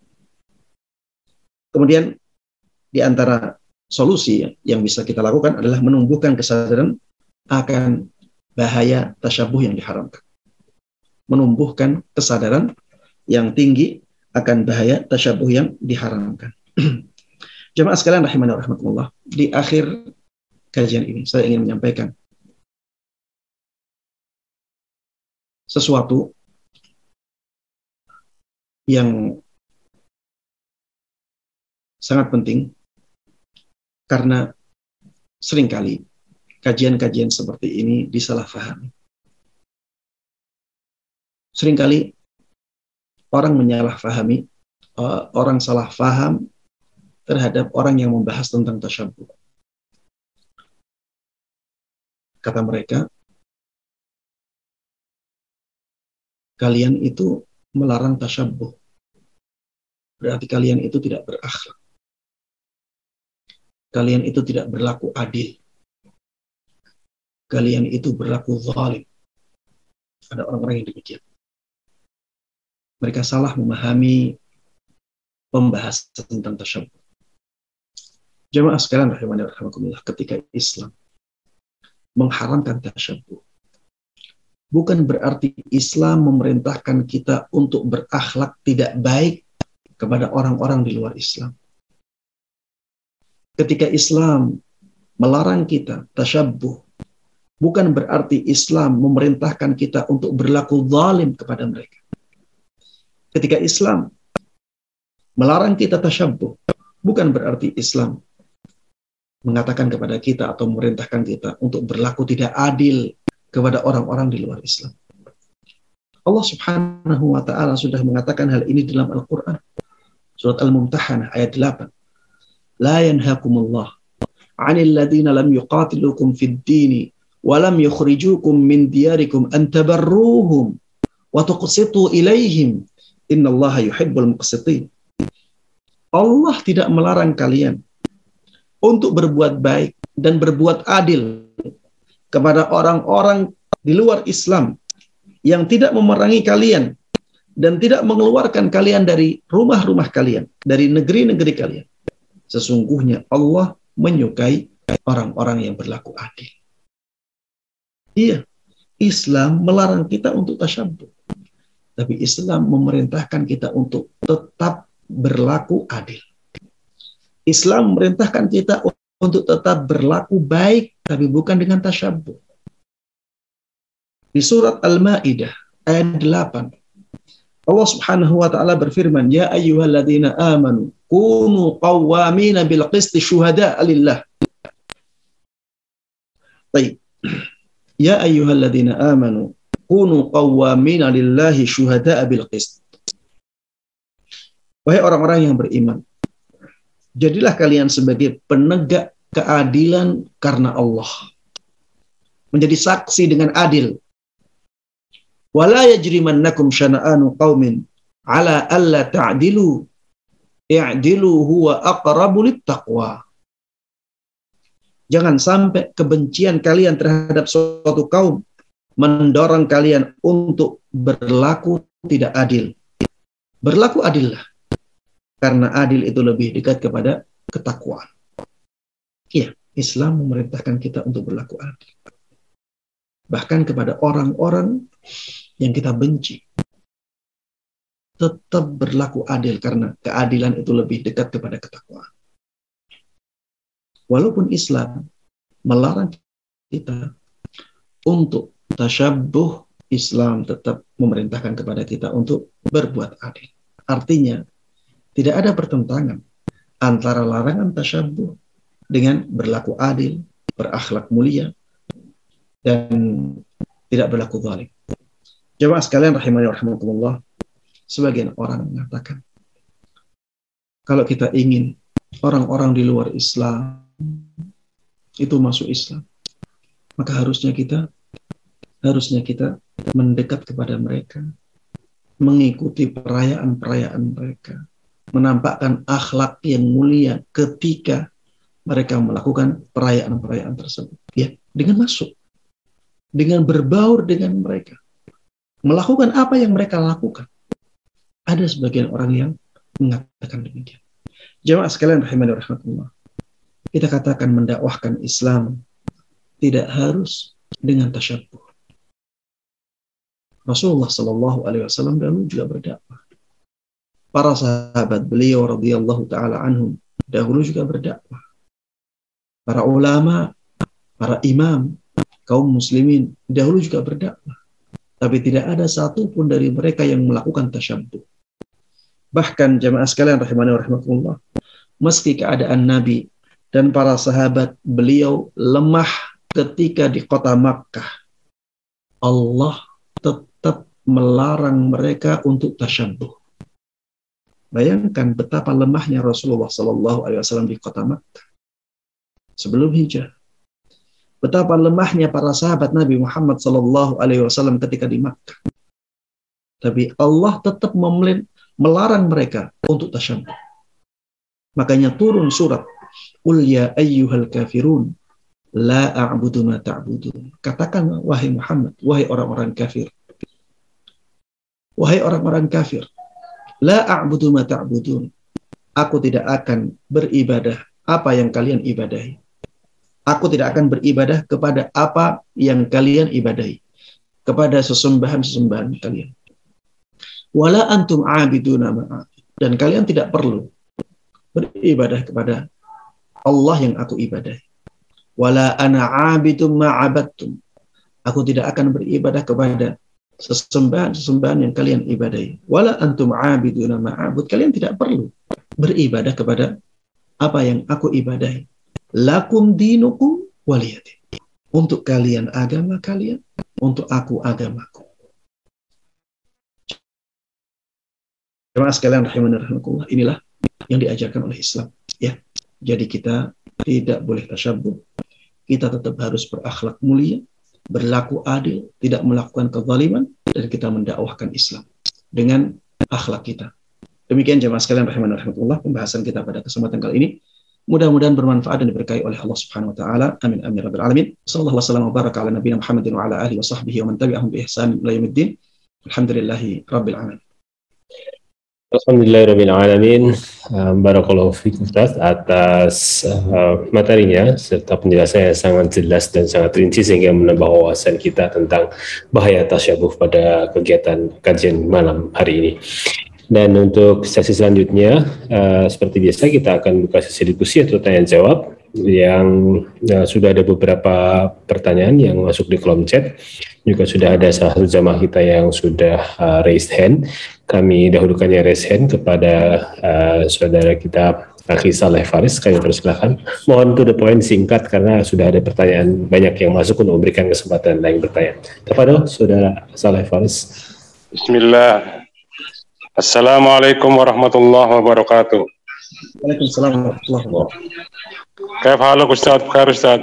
Kemudian di antara solusi yang bisa kita lakukan adalah menumbuhkan kesadaran akan bahaya tasyabuh yang diharamkan. Menumbuhkan kesadaran yang tinggi akan bahaya tasyabuh yang diharamkan. [CLEARS THROAT] Jemaah sekalian rahimani rahmatullah. Di akhir kajian ini saya ingin menyampaikan sesuatu yang sangat penting karena sering kali kajian-kajian seperti ini disalahfahami. Seringkali orang menyalahfahami, eh, orang salah faham terhadap orang yang membahas tentang tasyabuh. Kata mereka, kalian itu melarang tasyabuh. Berarti kalian itu tidak berakhlak. Kalian itu tidak berlaku adil. Kalian itu berlaku zalim. Ada orang-orang yang demikian. Mereka salah memahami pembahasan tentang tasyabuh. Jemaah sekalian rahimani ketika Islam mengharamkan tasyabuh bukan berarti Islam memerintahkan kita untuk berakhlak tidak baik kepada orang-orang di luar Islam. Ketika Islam melarang kita tasyabuh bukan berarti Islam memerintahkan kita untuk berlaku zalim kepada mereka. Ketika Islam melarang kita tasyabuh bukan berarti Islam mengatakan kepada kita atau memerintahkan kita untuk berlaku tidak adil kepada orang-orang di luar Islam. Allah Subhanahu wa taala sudah mengatakan hal ini dalam Al-Qur'an. Surat Al-Mumtahanah ayat 8. La yanhakumullah 'anil ladzina lam yuqatilukum fid din wa lam yukhrijukum min diyarikum an tabarruhum wa tuqsitu ilaihim innallaha yuhibbul muqsitin. Allah tidak melarang kalian untuk berbuat baik dan berbuat adil kepada orang-orang di luar Islam yang tidak memerangi kalian dan tidak mengeluarkan kalian dari rumah-rumah kalian, dari negeri-negeri kalian. Sesungguhnya Allah menyukai orang-orang yang berlaku adil. Iya, Islam melarang kita untuk tasyabuh. Tapi Islam memerintahkan kita untuk tetap berlaku adil. Islam memerintahkan kita untuk tetap berlaku baik, tapi bukan dengan tasyabuh. Di surat Al-Ma'idah ayat 8, Allah Subhanahu wa taala berfirman, "Ya ayyuhalladzina amanu kunu qawwamina bil qisti syuhada lillah." Baik. Ya ayyuhalladzina amanu kunu qawwamina lillahi syuhada bil qist. Wahai orang-orang yang beriman, Jadilah kalian sebagai penegak keadilan karena Allah. Menjadi saksi dengan adil. Wala yajrimannakum syana'anu qaumin ala alla ta'dilu i'dilu huwa aqrabu taqwa. Jangan sampai kebencian kalian terhadap suatu kaum mendorong kalian untuk berlaku tidak adil. Berlaku adillah karena adil itu lebih dekat kepada ketakwaan. Iya, Islam memerintahkan kita untuk berlaku adil. Bahkan kepada orang-orang yang kita benci. tetap berlaku adil karena keadilan itu lebih dekat kepada ketakwaan. Walaupun Islam melarang kita untuk tasyabuh, Islam tetap memerintahkan kepada kita untuk berbuat adil. Artinya, tidak ada pertentangan antara larangan tasyabuh dengan berlaku adil, berakhlak mulia, dan tidak berlaku zalim. Jemaah sekalian rahimani rahmatullah, sebagian orang mengatakan, kalau kita ingin orang-orang di luar Islam itu masuk Islam, maka harusnya kita harusnya kita mendekat kepada mereka, mengikuti perayaan-perayaan mereka, menampakkan akhlak yang mulia ketika mereka melakukan perayaan-perayaan tersebut. Ya, dengan masuk, dengan berbaur dengan mereka, melakukan apa yang mereka lakukan. Ada sebagian orang yang mengatakan demikian. Jemaah sekalian rahimani rahmatullah. Kita katakan mendakwahkan Islam tidak harus dengan tasyabuh. Rasulullah Shallallahu Alaihi Wasallam dahulu juga berdakwah. Para sahabat beliau radhiyallahu taala anhum dahulu juga berdakwah. Para ulama, para imam, kaum muslimin dahulu juga berdakwah. Tapi tidak ada satupun dari mereka yang melakukan tasyabuh. Bahkan jamaah sekalian rahimani rahmatullah, meski keadaan Nabi dan para sahabat beliau lemah ketika di kota Makkah, Allah tetap melarang mereka untuk tasyabuh. Bayangkan betapa lemahnya Rasulullah Wasallam di kota Makkah sebelum hijrah. Betapa lemahnya para sahabat Nabi Muhammad Sallallahu Alaihi Wasallam ketika di Makkah. Tapi Allah tetap melarang mereka untuk tasyabuh. Makanya turun surat Qul ya ayyuhal kafirun la a'budu ma ta'budun. Katakan wahai Muhammad, wahai orang-orang kafir. Wahai orang-orang kafir, la a'budu ma ta'budun. Aku tidak akan beribadah apa yang kalian ibadahi. Aku tidak akan beribadah kepada apa yang kalian ibadahi. Kepada sesembahan-sesembahan kalian. Wala antum abiduna Dan kalian tidak perlu beribadah kepada Allah yang aku ibadahi wala ana abidum ma'abattum. Aku tidak akan beribadah kepada sesembahan-sesembahan yang kalian ibadahi. Wala antum abiduna ma'abud. Kalian tidak perlu beribadah kepada apa yang aku ibadahi. Lakum dinukum waliyati. Untuk kalian agama kalian, untuk aku agamaku. Jemaah sekalian rahimahullah, inilah yang diajarkan oleh Islam. Ya, jadi kita tidak boleh tasyabuh, kita tetap harus berakhlak mulia, berlaku adil, tidak melakukan kezaliman, dan kita mendakwahkan Islam dengan akhlak kita. Demikian jemaah sekalian rahimah rahmatullah pembahasan kita pada kesempatan kali ini. Mudah-mudahan bermanfaat dan diberkahi oleh Allah Subhanahu wa taala. Amin amin rabbil alamin. Sallallahu wasallam wa baraka ala nabiyina Muhammadin wa ala alihi wa sahbihi wa man tabi'ahum bi ihsan ila yaumiddin. Alhamdulillahi rabbil alamin. Alhamdulillahirrahmanirrahim. Barakallahu fikum Ustaz atas uh, materinya serta penjelasan yang sangat jelas dan sangat rinci sehingga menambah wawasan kita tentang bahaya tasyabuh pada kegiatan kajian malam hari ini. Dan untuk sesi selanjutnya, uh, seperti biasa kita akan buka sesi diskusi atau tanya jawab yang uh, sudah ada beberapa pertanyaan yang masuk di kolom chat. Juga sudah ada salah satu jamaah kita yang sudah uh, raised hand kami dahulukan yang resen kepada uh, saudara kita Akhi Saleh Faris, kami persilahkan. Mohon to the point singkat karena sudah ada pertanyaan banyak yang masuk untuk memberikan kesempatan lain bertanya. Kepada saudara Saleh Faris. Bismillah. Assalamualaikum warahmatullahi wabarakatuh. Waalaikumsalam warahmatullahi wabarakatuh. كيف حالك أستاذ بخير أستاذ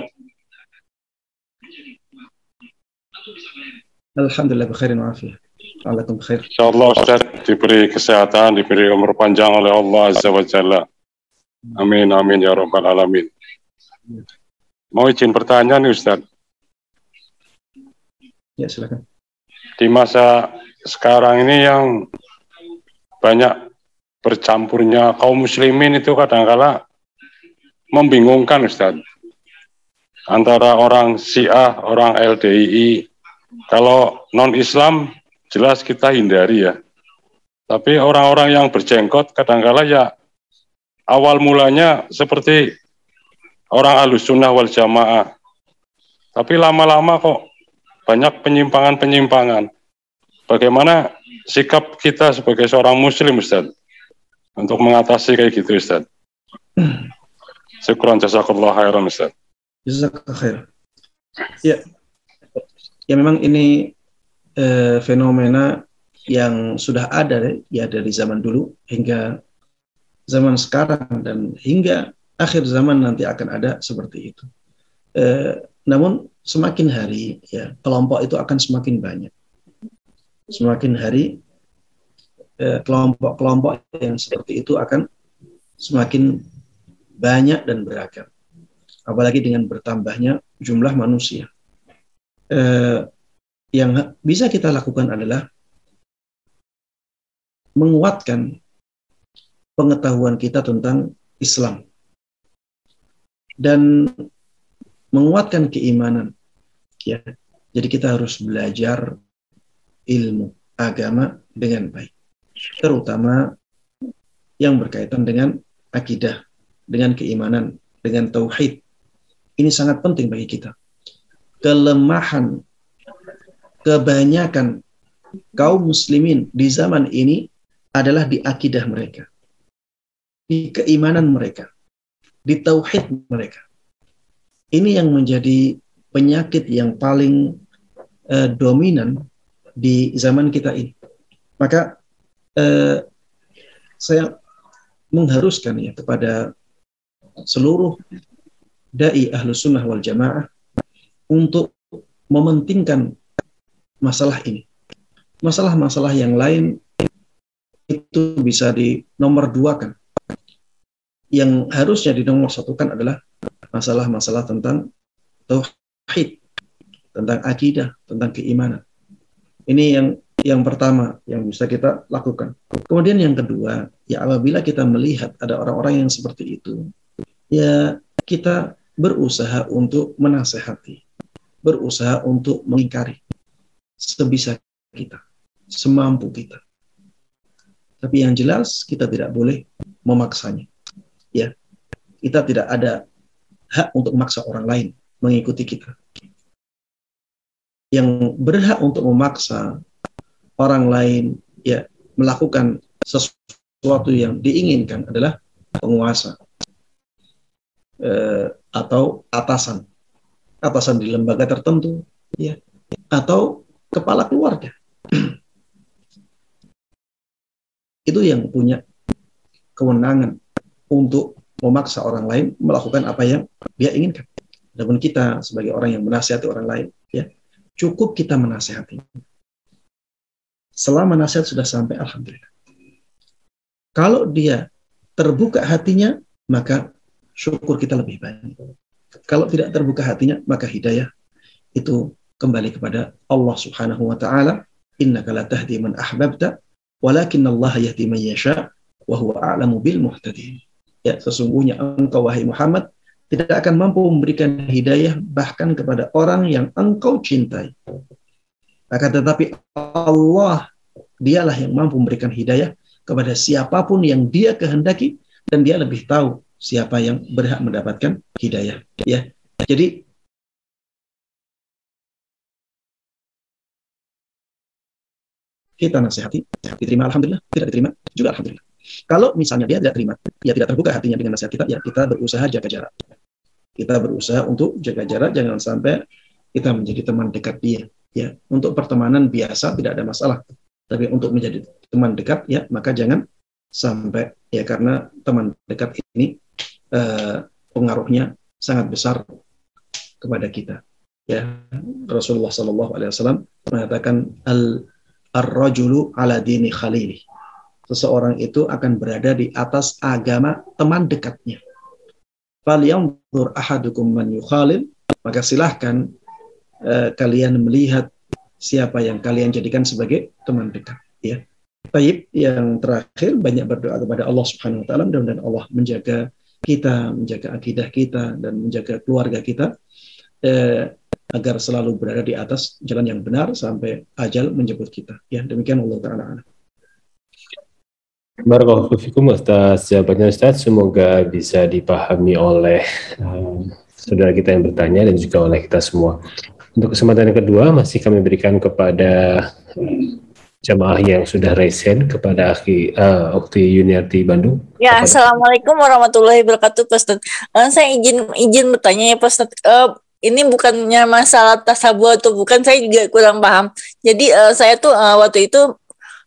Alhamdulillah بخير وعافية. Waalaikumsalam khair. InsyaAllah Ustaz diberi kesehatan, diberi umur panjang oleh Allah Azza wa Jalla. Amin, amin ya Rabbal Alamin. Mau izin pertanyaan nih Ustaz. Ya silakan. Di masa sekarang ini yang banyak bercampurnya kaum muslimin itu kadang-kala membingungkan Ustaz. Antara orang Syiah, orang LDII. Kalau non-Islam jelas kita hindari ya. Tapi orang-orang yang berjenggot kadangkala ya awal mulanya seperti orang halus sunnah wal jamaah. Tapi lama-lama kok banyak penyimpangan-penyimpangan. Bagaimana sikap kita sebagai seorang muslim Ustaz untuk mengatasi kayak gitu Ustaz? Syukran jazakallah khairan Ustaz. Jazakallah khair. Ya, ya memang ini eh, fenomena yang sudah ada ya dari zaman dulu hingga zaman sekarang dan hingga akhir zaman nanti akan ada seperti itu. Eh, namun semakin hari ya kelompok itu akan semakin banyak. Semakin hari eh, kelompok-kelompok yang seperti itu akan semakin banyak dan beragam. Apalagi dengan bertambahnya jumlah manusia. Eh, yang bisa kita lakukan adalah menguatkan pengetahuan kita tentang Islam dan menguatkan keimanan ya jadi kita harus belajar ilmu agama dengan baik terutama yang berkaitan dengan akidah dengan keimanan dengan tauhid ini sangat penting bagi kita kelemahan kebanyakan kaum muslimin di zaman ini adalah di akidah mereka, di keimanan mereka, di tauhid mereka. Ini yang menjadi penyakit yang paling uh, dominan di zaman kita ini. Maka uh, saya mengharuskan ya kepada seluruh dai ahlu sunnah wal jamaah untuk mementingkan masalah ini. Masalah-masalah yang lain itu bisa di nomor dua kan. Yang harusnya di nomor satu kan adalah masalah-masalah tentang tauhid, tentang akidah, tentang keimanan. Ini yang yang pertama yang bisa kita lakukan. Kemudian yang kedua, ya apabila kita melihat ada orang-orang yang seperti itu, ya kita berusaha untuk menasehati, berusaha untuk mengingkari sebisa kita, semampu kita. Tapi yang jelas kita tidak boleh memaksanya. Ya. Kita tidak ada hak untuk memaksa orang lain mengikuti kita. Yang berhak untuk memaksa orang lain ya melakukan sesuatu yang diinginkan adalah penguasa eh, atau atasan atasan di lembaga tertentu ya atau kepala keluarga [CLEARS THROAT] itu yang punya kewenangan untuk memaksa orang lain melakukan apa yang dia inginkan. Namun kita sebagai orang yang menasihati orang lain, ya cukup kita menasihati. Selama nasihat sudah sampai, alhamdulillah. Kalau dia terbuka hatinya, maka syukur kita lebih banyak. Kalau tidak terbuka hatinya, maka hidayah itu kembali kepada Allah Subhanahu wa taala. Innaka la tahdi man ahbabta Walakin Allah yahdi man yasha wa huwa a'lamu bil muhtadin. Ya, sesungguhnya engkau wahai Muhammad tidak akan mampu memberikan hidayah bahkan kepada orang yang engkau cintai. Akan tetapi Allah dialah yang mampu memberikan hidayah kepada siapa pun yang dia kehendaki dan dia lebih tahu siapa yang berhak mendapatkan hidayah. Ya, jadi kita nasihati, diterima alhamdulillah, tidak diterima juga alhamdulillah. Kalau misalnya dia tidak terima, ya tidak terbuka hatinya dengan nasihat kita, ya kita berusaha jaga jarak. Kita berusaha untuk jaga jarak, jangan sampai kita menjadi teman dekat dia. Ya, untuk pertemanan biasa tidak ada masalah, tapi untuk menjadi teman dekat, ya maka jangan sampai ya karena teman dekat ini eh, pengaruhnya sangat besar kepada kita. Ya, Rasulullah Shallallahu Alaihi Wasallam mengatakan al ar-rajulu ala dini khalili. Seseorang itu akan berada di atas agama teman dekatnya. Falyanzur ahadukum man yukhalil, maka silahkan uh, kalian melihat siapa yang kalian jadikan sebagai teman dekat. Ya. Taib yang terakhir banyak berdoa kepada Allah Subhanahu Wa Taala dan Allah menjaga kita, menjaga akidah kita dan menjaga keluarga kita. Eh, agar selalu berada di atas jalan yang benar sampai ajal menjemput kita. Ya, demikian Allah taala. Barakallahu fikum Ustaz jawabannya Ustaz semoga bisa dipahami oleh um, saudara kita yang bertanya dan juga oleh kita semua. Untuk kesempatan yang kedua masih kami berikan kepada um, jamaah yang sudah resen kepada Akhi uh, Ukti Yuniarti Bandung. Ya, Kepada- assalamualaikum warahmatullahi wabarakatuh, Pak Ustadz. Eh, saya izin izin bertanya ya, Pak Ustadz. Eh, ini bukannya masalah tasabuh atau bukan, saya juga kurang paham. Jadi eh, saya tuh eh, waktu itu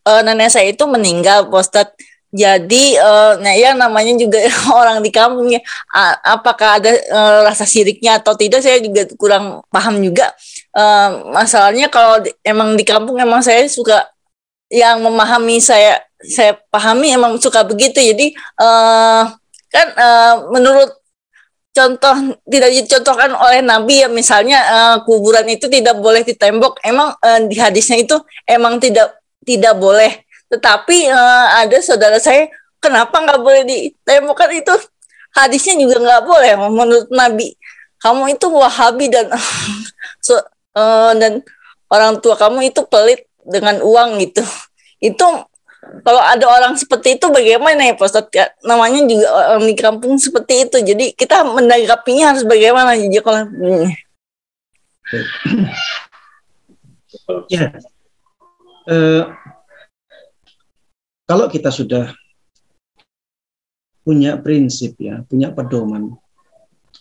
eh, nenek saya itu meninggal, Ustadz. Jadi, eh, nah ya namanya juga [LAUGHS] orang di kampung ya. A- apakah ada eh, rasa siriknya atau tidak? Saya juga kurang paham juga. Eh, masalahnya kalau di- emang di kampung emang saya suka yang memahami saya saya pahami emang suka begitu jadi eh kan eh, menurut contoh tidak dicontohkan oleh Nabi ya misalnya eh, kuburan itu tidak boleh ditembok emang eh, di hadisnya itu emang tidak tidak boleh. Tetapi eh, ada saudara saya kenapa nggak boleh ditembok kan itu? Hadisnya juga nggak boleh menurut Nabi. Kamu itu wahabi dan [LAUGHS] so- eh, dan orang tua kamu itu pelit dengan uang gitu. Itu kalau ada orang seperti itu bagaimana ya Pak Ya, namanya juga orang di kampung seperti itu. Jadi kita menanggapinya harus bagaimana? Jadi kalau. Ya. Eh, kalau kita sudah punya prinsip ya, punya pedoman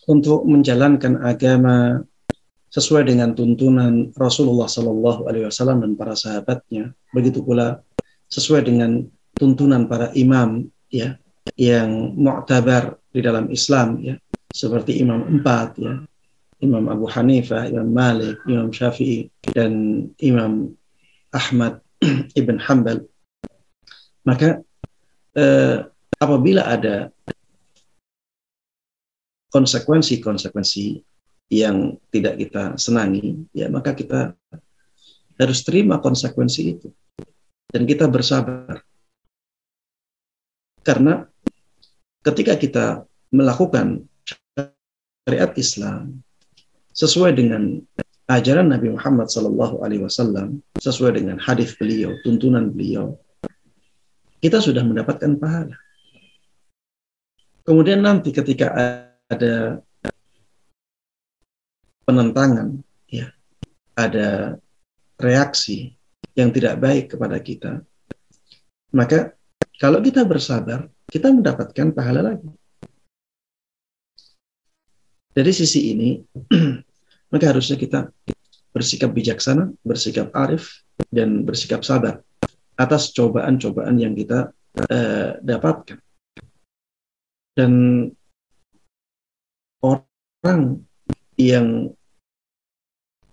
untuk menjalankan agama sesuai dengan tuntunan Rasulullah Sallallahu Alaihi Wasallam dan para sahabatnya, begitu pula sesuai dengan tuntunan para imam ya yang mu'tabar di dalam Islam ya seperti Imam empat ya Imam Abu Hanifah, Imam Malik, Imam Syafi'i dan Imam Ahmad [CLEARS THROAT] ibn Hanbal. Maka eh, apabila ada konsekuensi-konsekuensi yang tidak kita senangi ya maka kita harus terima konsekuensi itu. Dan kita bersabar. Karena ketika kita melakukan syariat Islam sesuai dengan ajaran Nabi Muhammad Sallallahu Alaihi Wasallam sesuai dengan hadis beliau tuntunan beliau. Kita sudah mendapatkan pahala. Kemudian nanti ketika ada penentangan ya ada reaksi yang tidak baik kepada kita maka kalau kita bersabar kita mendapatkan pahala lagi. Dari sisi ini [CLEARS THROAT] maka harusnya kita bersikap bijaksana bersikap arif dan bersikap sabar atas cobaan-cobaan yang kita eh, dapatkan. Dan orang yang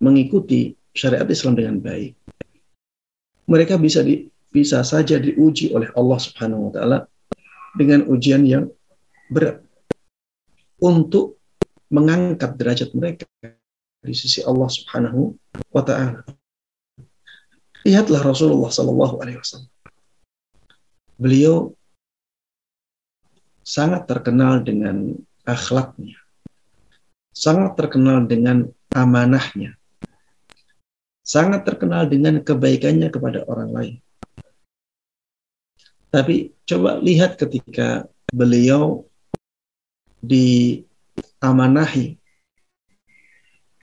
mengikuti syariat Islam dengan baik, mereka bisa di, bisa saja diuji oleh Allah Subhanahu wa taala dengan ujian yang berat untuk mengangkat derajat mereka di sisi Allah Subhanahu wa taala. Lihatlah Rasulullah sallallahu alaihi wasallam. Beliau sangat terkenal dengan akhlaknya. Sangat terkenal dengan amanahnya. Sangat terkenal dengan kebaikannya kepada orang lain. Tapi coba lihat ketika beliau diamanahi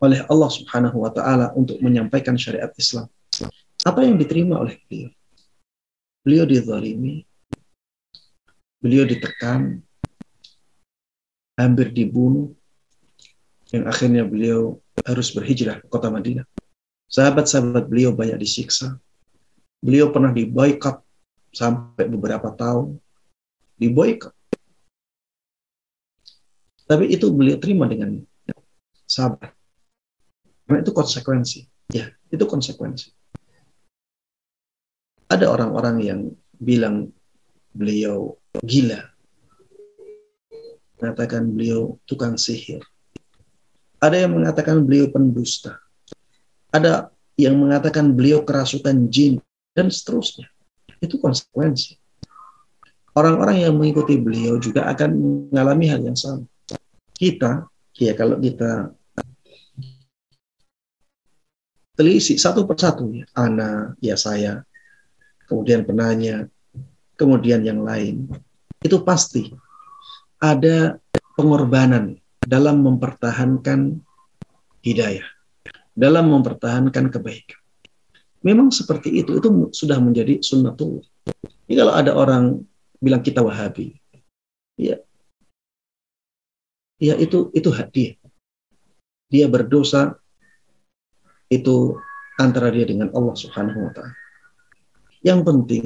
oleh Allah Subhanahu wa taala untuk menyampaikan syariat Islam. Apa yang diterima oleh beliau? Beliau dizalimi, beliau ditekan, hampir dibunuh, yang akhirnya beliau harus berhijrah ke kota Madinah. Sahabat-sahabat beliau banyak disiksa. Beliau pernah diboykot sampai beberapa tahun. Diboykot. Tapi itu beliau terima dengan sabar. Karena itu konsekuensi. Ya, itu konsekuensi. Ada orang-orang yang bilang beliau gila. Mengatakan beliau tukang sihir. Ada yang mengatakan beliau pendusta. Ada yang mengatakan beliau kerasukan jin dan seterusnya. Itu konsekuensi. Orang-orang yang mengikuti beliau juga akan mengalami hal yang sama. Kita, ya kalau kita telisik satu persatu ya, Ana, ya saya, kemudian penanya, kemudian yang lain, itu pasti ada pengorbanan dalam mempertahankan hidayah, dalam mempertahankan kebaikan. Memang seperti itu, itu sudah menjadi sunnatullah. Jadi kalau ada orang bilang kita wahabi, ya, ya itu itu hak dia. Dia berdosa itu antara dia dengan Allah Subhanahu wa taala. Yang penting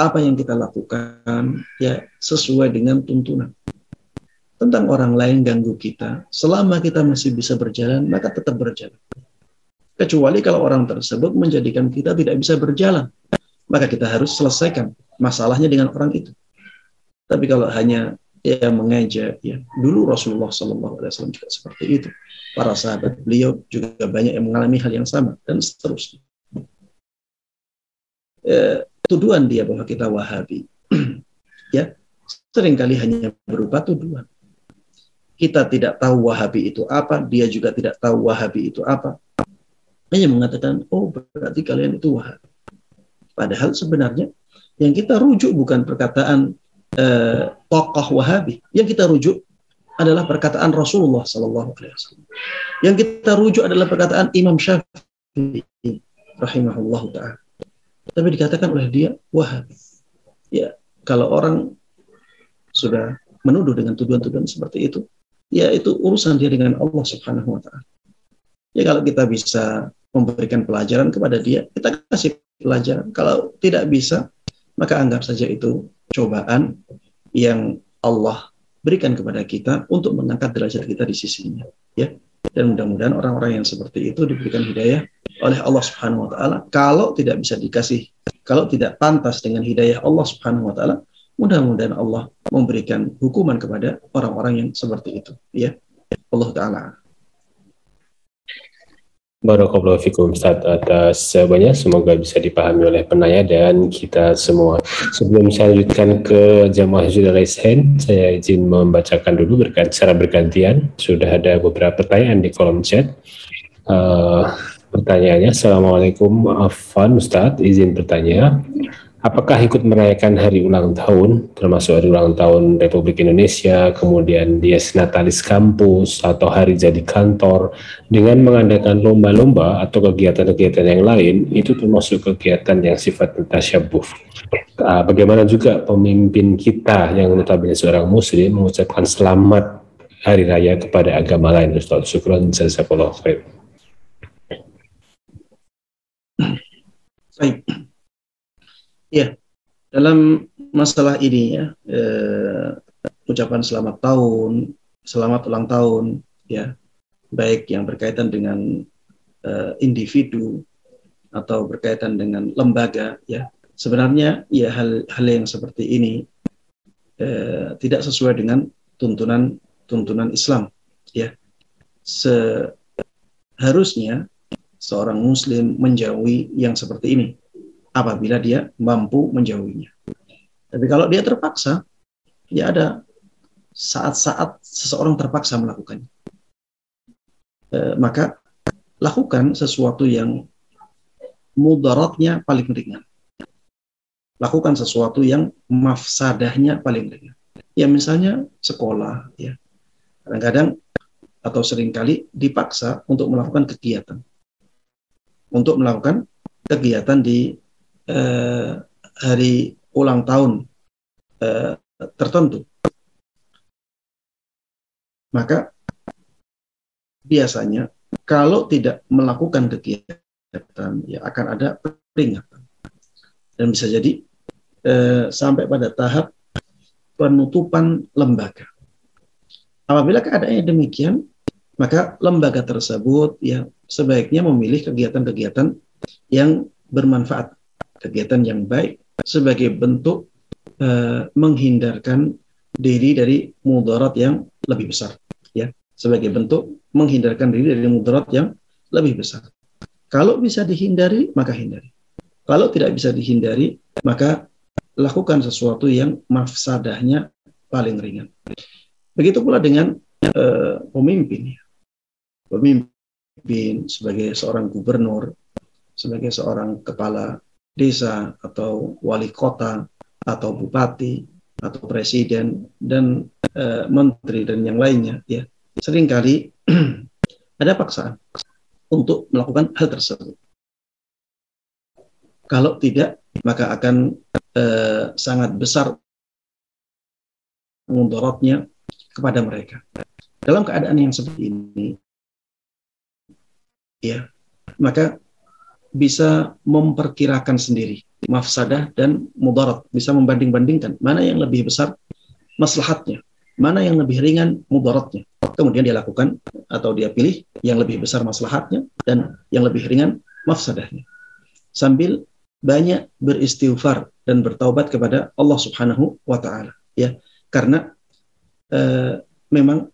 apa yang kita lakukan ya sesuai dengan tuntunan. Tentang orang lain ganggu kita, selama kita masih bisa berjalan, maka tetap berjalan. Kecuali kalau orang tersebut menjadikan kita tidak bisa berjalan, maka kita harus selesaikan masalahnya dengan orang itu. Tapi kalau hanya ya mengejek, ya dulu Rasulullah Shallallahu Alaihi Wasallam juga seperti itu. Para sahabat beliau juga banyak yang mengalami hal yang sama dan seterusnya. Eh, tuduhan dia bahwa kita Wahabi, [CLEARS THROAT] ya sering kali hanya berupa tuduhan. Kita tidak tahu Wahabi itu apa, dia juga tidak tahu Wahabi itu apa. Hanya mengatakan, oh berarti kalian itu Wahabi. Padahal sebenarnya yang kita rujuk bukan perkataan eh, tokoh Wahabi. Yang kita rujuk adalah perkataan Rasulullah Sallallahu Alaihi Wasallam. Yang kita rujuk adalah perkataan Imam Syafi'i rahimahullah taala. Tapi dikatakan oleh dia Wahabi. Ya, kalau orang sudah menuduh dengan tuduhan-tuduhan seperti itu, ya itu urusan dia dengan Allah Subhanahu wa taala. Ya kalau kita bisa memberikan pelajaran kepada dia, kita kasih pelajaran. Kalau tidak bisa, maka anggap saja itu cobaan yang Allah berikan kepada kita untuk mengangkat derajat kita di sisinya. Ya. Dan mudah-mudahan orang-orang yang seperti itu diberikan hidayah oleh Allah Subhanahu wa taala. Kalau tidak bisa dikasih, kalau tidak pantas dengan hidayah Allah Subhanahu wa taala, Mudah-mudahan Allah memberikan hukuman kepada orang-orang yang seperti itu. Ya, Allah Taala. Barakallahu fikum Ustaz atas jawabannya semoga bisa dipahami oleh penanya dan kita semua. Sebelum saya lanjutkan ke jamaah jurnalis hand, saya izin membacakan dulu berkat secara bergantian. Sudah ada beberapa pertanyaan di kolom chat. Uh, pertanyaannya, Assalamualaikum Afan Ustaz, izin bertanya apakah ikut merayakan hari ulang tahun, termasuk hari ulang tahun Republik Indonesia, kemudian dia natalis kampus atau hari jadi kantor, dengan mengadakan lomba-lomba atau kegiatan-kegiatan yang lain, itu termasuk kegiatan yang sifat tasyabuh. Uh, bagaimana juga pemimpin kita yang notabene seorang muslim mengucapkan selamat hari raya kepada agama lain Ustaz. Syukran jazakallahu khair. Baik. Ya, dalam masalah ini ya, eh, ucapan selamat tahun, selamat ulang tahun, ya, baik yang berkaitan dengan eh, individu atau berkaitan dengan lembaga, ya, sebenarnya ya hal hal yang seperti ini eh, tidak sesuai dengan tuntunan tuntunan Islam, ya. Seharusnya seorang Muslim menjauhi yang seperti ini apabila dia mampu menjauhinya. Tapi kalau dia terpaksa, ya ada saat-saat seseorang terpaksa melakukannya. E, maka lakukan sesuatu yang mudaratnya paling ringan. Lakukan sesuatu yang mafsadahnya paling ringan. Ya misalnya sekolah, ya kadang-kadang atau sering kali dipaksa untuk melakukan kegiatan, untuk melakukan kegiatan di eh, hari ulang tahun eh, tertentu, maka biasanya kalau tidak melakukan kegiatan ya akan ada peringatan. Dan bisa jadi eh, sampai pada tahap penutupan lembaga. Apabila keadaannya demikian, maka lembaga tersebut ya sebaiknya memilih kegiatan-kegiatan yang bermanfaat kegiatan yang baik sebagai bentuk uh, menghindarkan diri dari mudarat yang lebih besar ya. Sebagai bentuk menghindarkan diri dari mudarat yang lebih besar. Kalau bisa dihindari maka hindari. Kalau tidak bisa dihindari maka lakukan sesuatu yang mafsadahnya paling ringan. Begitu pula dengan uh, pemimpin ya. pemimpin sebagai seorang gubernur sebagai seorang kepala desa atau wali kota atau bupati atau presiden dan eh, menteri dan yang lainnya ya sering kali [CLEARS THROAT] ada paksaan untuk melakukan hal tersebut. Kalau tidak maka akan eh, sangat besar mudaratnya kepada mereka. Dalam keadaan yang seperti ini, ya, maka bisa memperkirakan sendiri mafsadah dan mudarat, bisa membanding-bandingkan mana yang lebih besar maslahatnya, mana yang lebih ringan mudaratnya. Kemudian dia lakukan atau dia pilih yang lebih besar maslahatnya dan yang lebih ringan mafsadahnya. Sambil banyak beristighfar dan bertaubat kepada Allah Subhanahu wa taala, ya. Karena eh, memang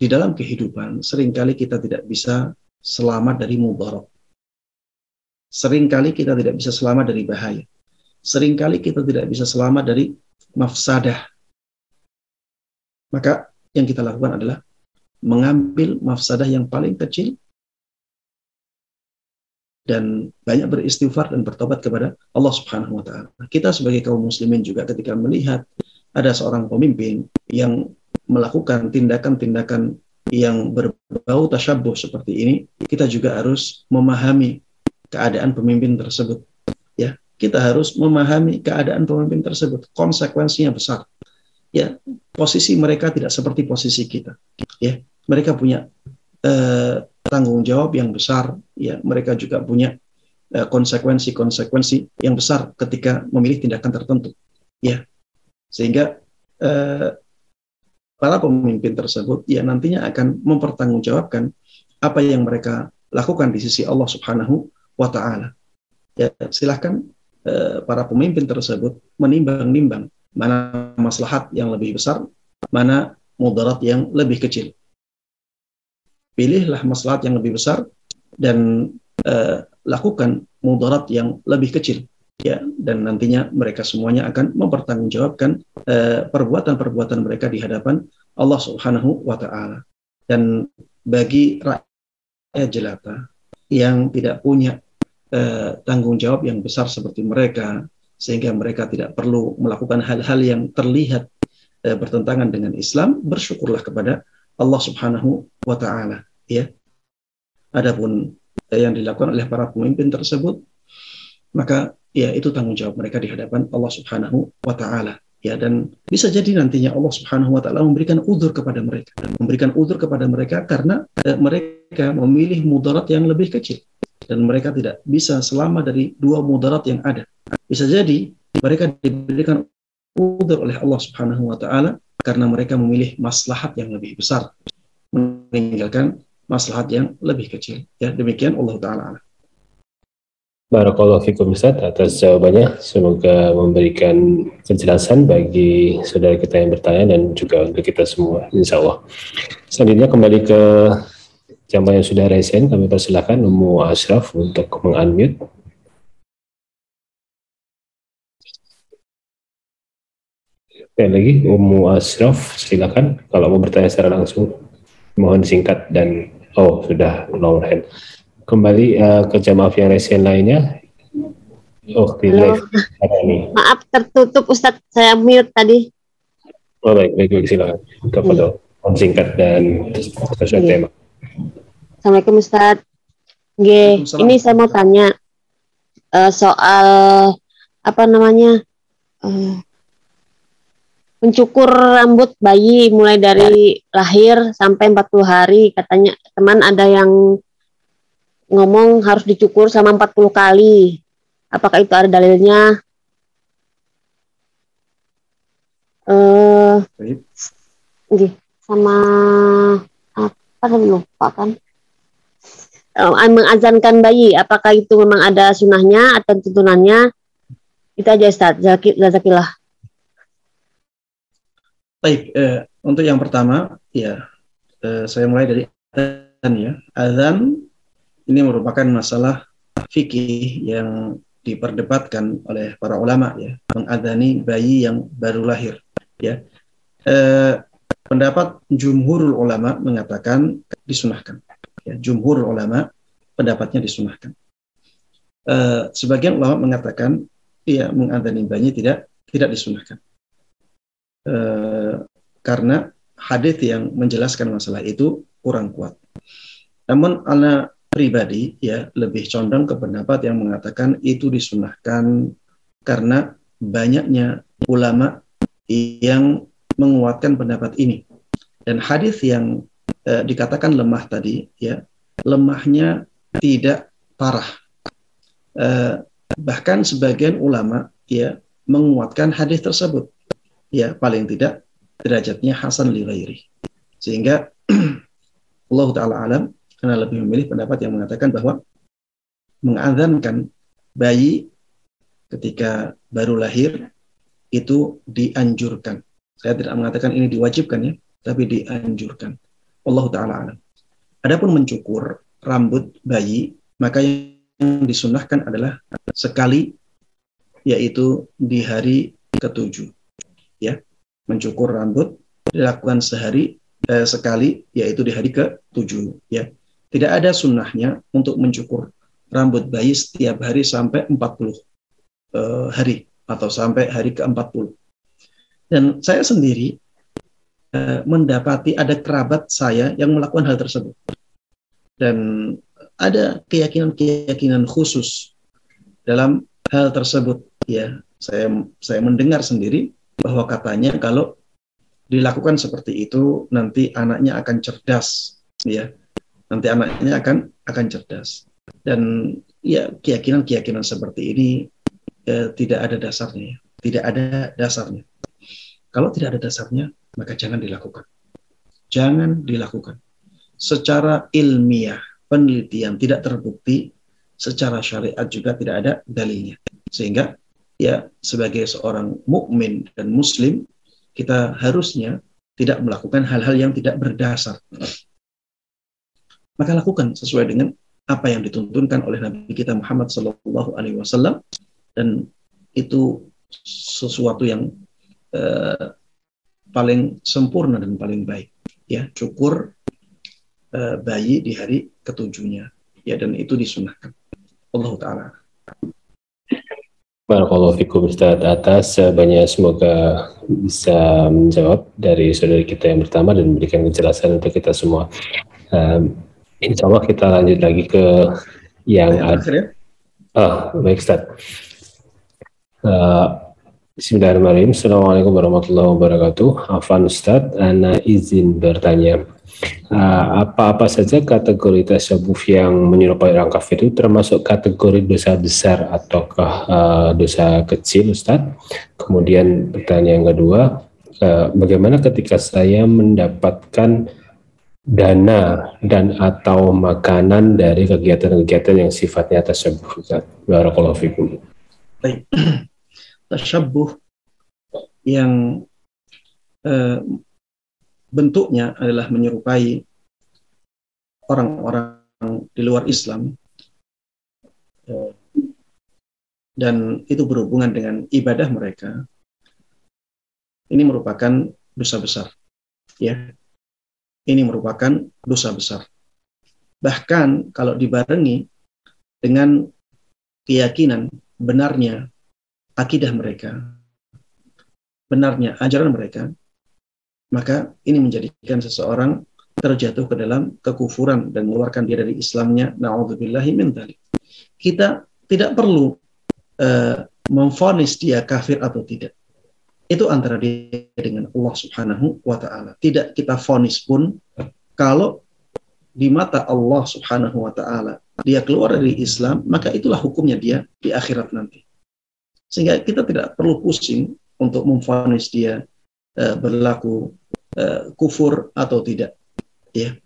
di dalam kehidupan sering kali kita tidak bisa selamat dari mudarat. Seringkali kita tidak bisa selamat dari bahaya. Seringkali kita tidak bisa selamat dari mafsadah. Maka yang kita lakukan adalah mengambil mafsadah yang paling kecil dan banyak beristighfar dan bertobat kepada Allah Subhanahu wa taala. Kita sebagai kaum muslimin juga ketika melihat ada seorang pemimpin yang melakukan tindakan-tindakan yang berbau tasyabuh seperti ini, kita juga harus memahami keadaan pemimpin tersebut. Ya, kita harus memahami keadaan pemimpin tersebut. Konsekuensinya besar. Ya, posisi mereka tidak seperti posisi kita. Ya, mereka punya eh, tanggung jawab yang besar. Ya, mereka juga punya eh, konsekuensi-konsekuensi yang besar ketika memilih tindakan tertentu. Ya, sehingga eh, para pemimpin tersebut ya nantinya akan mempertanggungjawabkan apa yang mereka lakukan di sisi Allah Subhanahu wa taala. Ya, silahkan eh, para pemimpin tersebut menimbang-nimbang mana maslahat yang lebih besar, mana mudarat yang lebih kecil. Pilihlah maslahat yang lebih besar dan eh, lakukan mudarat yang lebih kecil ya dan nantinya mereka semuanya akan mempertanggungjawabkan eh, perbuatan-perbuatan mereka di hadapan Allah Subhanahu wa taala. Dan bagi rakyat jelata yang tidak punya eh, tanggung jawab yang besar seperti mereka sehingga mereka tidak perlu melakukan hal-hal yang terlihat eh, bertentangan dengan Islam, bersyukurlah kepada Allah Subhanahu wa taala ya. Adapun eh, yang dilakukan oleh para pemimpin tersebut maka ya itu tanggung jawab mereka di hadapan Allah Subhanahu wa taala ya dan bisa jadi nantinya Allah Subhanahu wa taala memberikan udur kepada mereka. Memberikan udur kepada mereka karena eh, mereka memilih mudarat yang lebih kecil. Dan mereka tidak bisa selama dari dua mudarat yang ada. Bisa jadi mereka diberikan udur oleh Allah Subhanahu wa taala karena mereka memilih maslahat yang lebih besar. Meninggalkan maslahat yang lebih kecil. Ya demikian Allah taala Barakallahu fikum Ustaz atas jawabannya. Semoga memberikan kejelasan bagi saudara kita yang bertanya dan juga untuk kita semua, insya Allah. Selanjutnya kembali ke jamaah yang sudah resen, kami persilahkan Ummu Ashraf untuk mengunmute. Oke lagi, Ummu Ashraf, silakan kalau mau bertanya secara langsung. Mohon singkat dan oh sudah lower hand kembali uh, ke jamaah yang resen lainnya. Oh, di live ini. Maaf tertutup Ustadz, saya mute tadi. Oh baik, baik, baik silakan. Kepada hmm. singkat dan sesuai tema. Assalamualaikum Ustadz. G, ini saya mau tanya uh, soal apa namanya uh, mencukur rambut bayi mulai dari lahir sampai 40 hari katanya teman ada yang ngomong harus dicukur sama 40 kali. Apakah itu ada dalilnya? Eh uh, sama apa lupa kan? Uh, mengazankan bayi, apakah itu memang ada sunahnya atau tuntunannya? Itu aja Ustaz, jazakillah. Baik, eh, untuk yang pertama, ya, eh, saya mulai dari azan ya. Azan ini merupakan masalah fikih yang diperdebatkan oleh para ulama ya mengadani bayi yang baru lahir ya eh, pendapat jumhurul ulama mengatakan disunahkan ya jumhurul ulama pendapatnya disunahkan eh, sebagian ulama mengatakan ya mengadani bayi tidak tidak disunahkan. Eh, karena hadis yang menjelaskan masalah itu kurang kuat. Namun anak pribadi ya lebih condong ke pendapat yang mengatakan itu disunahkan karena banyaknya ulama yang menguatkan pendapat ini. Dan hadis yang eh, dikatakan lemah tadi ya lemahnya tidak parah. Eh, bahkan sebagian ulama ya menguatkan hadis tersebut. Ya paling tidak derajatnya hasan li. Sehingga [CLEARS THROAT] Allah taala alam karena lebih memilih pendapat yang mengatakan bahwa mengadzankan bayi ketika baru lahir itu dianjurkan. Saya tidak mengatakan ini diwajibkan ya, tapi dianjurkan. Allah taala alam. Adapun mencukur rambut bayi, maka yang disunahkan adalah sekali yaitu di hari ketujuh. Ya, mencukur rambut dilakukan sehari eh, sekali yaitu di hari ketujuh. Ya, tidak ada sunnahnya untuk mencukur rambut bayi setiap hari sampai 40 eh, hari atau sampai hari ke-40. Dan saya sendiri eh, mendapati ada kerabat saya yang melakukan hal tersebut. Dan ada keyakinan-keyakinan khusus dalam hal tersebut ya saya saya mendengar sendiri bahwa katanya kalau dilakukan seperti itu nanti anaknya akan cerdas ya nanti anaknya akan akan cerdas. Dan ya keyakinan-keyakinan seperti ini ya, tidak ada dasarnya tidak ada dasarnya. Kalau tidak ada dasarnya maka jangan dilakukan. Jangan dilakukan. Secara ilmiah penelitian tidak terbukti secara syariat juga tidak ada dalilnya. Sehingga ya sebagai seorang mukmin dan muslim kita harusnya tidak melakukan hal-hal yang tidak berdasar. Maka lakukan sesuai dengan apa yang dituntunkan oleh Nabi kita Muhammad Sallallahu Alaihi Wasallam dan itu sesuatu yang uh, paling sempurna dan paling baik. Ya, cukur uh, bayi di hari ketujuhnya. Ya, dan itu disunahkan. Allah Taala. Barakallahu fikum Ustaz atas banyak semoga bisa menjawab dari saudari kita yang pertama dan memberikan kejelasan untuk kita semua. Um, insya Allah kita lanjut lagi ke yang ada. Ya? Oh, baik Ustaz. Uh, Bismillahirrahmanirrahim. Assalamualaikum warahmatullahi wabarakatuh. Afan Ustaz, Ana izin bertanya. Ah, apa-apa uh, saja kategori tasawuf yang menyerupai orang kafir itu termasuk kategori dosa besar ataukah uh, dosa kecil Ustaz? Kemudian pertanyaan yang kedua, uh, bagaimana ketika saya mendapatkan dana dan atau makanan dari kegiatan-kegiatan yang sifatnya tasawuf Ustaz? Barakallahu fikum. Baik. [CLEARS THROAT] Tasyabuh yang uh, bentuknya adalah menyerupai orang-orang di luar Islam eh, dan itu berhubungan dengan ibadah mereka ini merupakan dosa besar ya ini merupakan dosa besar bahkan kalau dibarengi dengan keyakinan benarnya akidah mereka benarnya ajaran mereka maka ini menjadikan seseorang terjatuh ke dalam kekufuran dan mengeluarkan dia dari Islamnya. Nauzubillahi Kita tidak perlu uh, memfonis dia kafir atau tidak. Itu antara dia dengan Allah Subhanahu wa taala. Tidak kita fonis pun kalau di mata Allah Subhanahu wa taala dia keluar dari Islam, maka itulah hukumnya dia di akhirat nanti. Sehingga kita tidak perlu pusing untuk memfonis dia uh, berlaku uh, kufur atau tidak. Ya,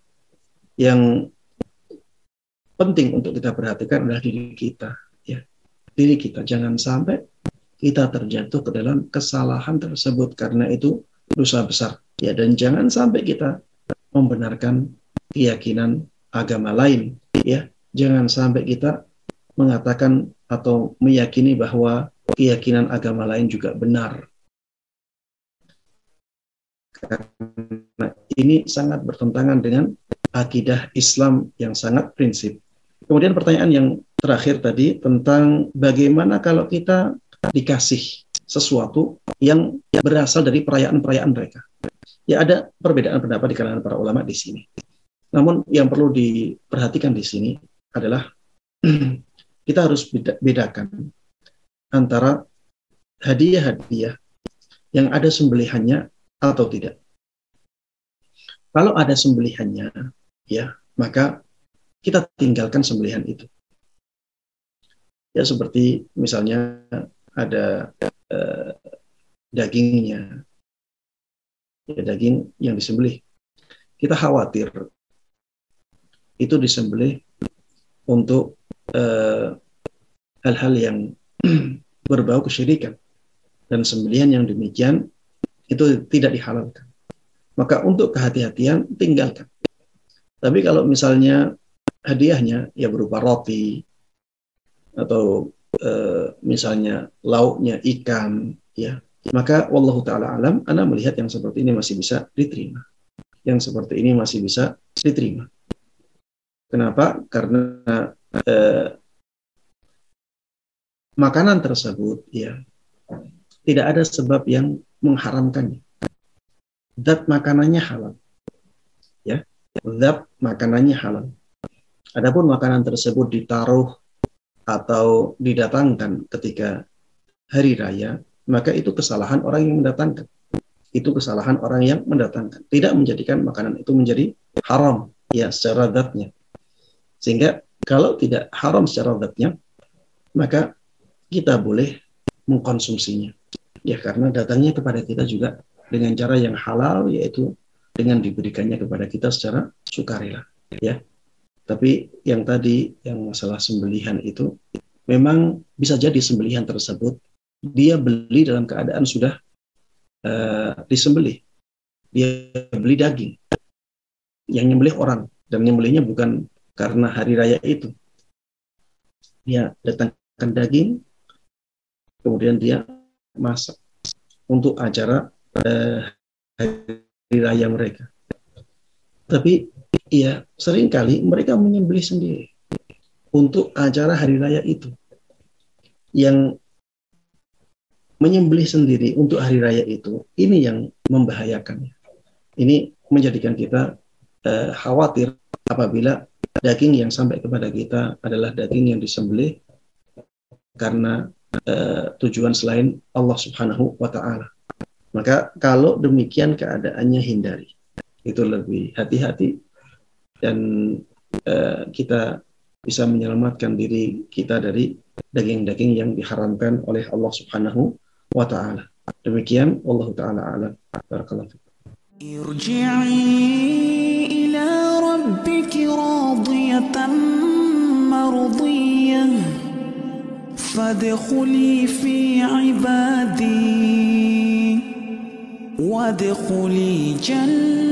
yang penting untuk kita perhatikan adalah diri kita. Ya, diri kita jangan sampai kita terjatuh ke dalam kesalahan tersebut karena itu dosa besar. Ya, dan jangan sampai kita membenarkan keyakinan agama lain. Ya, jangan sampai kita mengatakan atau meyakini bahwa keyakinan agama lain juga benar karena ini sangat bertentangan dengan akidah Islam yang sangat prinsip. Kemudian pertanyaan yang terakhir tadi tentang bagaimana kalau kita dikasih sesuatu yang berasal dari perayaan-perayaan mereka. Ya ada perbedaan pendapat di kalangan para ulama di sini. Namun yang perlu diperhatikan di sini adalah [CLEARS THROAT] kita harus bedakan antara hadiah-hadiah yang ada sembelihannya atau tidak. Kalau ada sembelihannya, ya, maka kita tinggalkan sembelihan itu. Ya seperti misalnya ada eh, dagingnya, ya, daging yang disembelih. Kita khawatir itu disembelih untuk eh, hal-hal yang [CLEARS THROAT] berbau kesyirikan dan sembelihan yang demikian itu tidak dihalalkan maka untuk kehati-hatian tinggalkan. Tapi kalau misalnya hadiahnya ya berupa roti atau e, misalnya lauknya ikan ya maka wallahu taala alam ana melihat yang seperti ini masih bisa diterima. Yang seperti ini masih bisa diterima. Kenapa? Karena e, makanan tersebut ya tidak ada sebab yang mengharamkannya zat makanannya halal. Ya, zat makanannya halal. Adapun makanan tersebut ditaruh atau didatangkan ketika hari raya, maka itu kesalahan orang yang mendatangkan. Itu kesalahan orang yang mendatangkan. Tidak menjadikan makanan itu menjadi haram ya secara zatnya. Sehingga kalau tidak haram secara zatnya, maka kita boleh mengkonsumsinya. Ya karena datangnya kepada kita juga dengan cara yang halal yaitu dengan diberikannya kepada kita secara sukarela ya tapi yang tadi yang masalah sembelihan itu memang bisa jadi sembelihan tersebut dia beli dalam keadaan sudah uh, disembelih. Dia beli daging. Yang nyembelih orang. Dan nyembelihnya bukan karena hari raya itu. Dia datangkan daging kemudian dia masak untuk acara uh, hari raya mereka. Tapi ya sering kali mereka menyembelih sendiri untuk acara hari raya itu. Yang menyembelih sendiri untuk hari raya itu, ini yang membahayakan. Ini menjadikan kita uh, khawatir apabila daging yang sampai kepada kita adalah daging yang disembelih karena uh, tujuan selain Allah Subhanahu wa taala. Maka kalau demikian keadaannya hindari. Itu lebih hati-hati dan uh, kita bisa menyelamatkan diri kita dari daging-daging yang diharamkan oleh Allah Subhanahu wa taala. Demikian Allah taala alam. Barakallahu ارجعي إلى ربك راضية مرضية فادخلي في عبادي وادخلي جنتي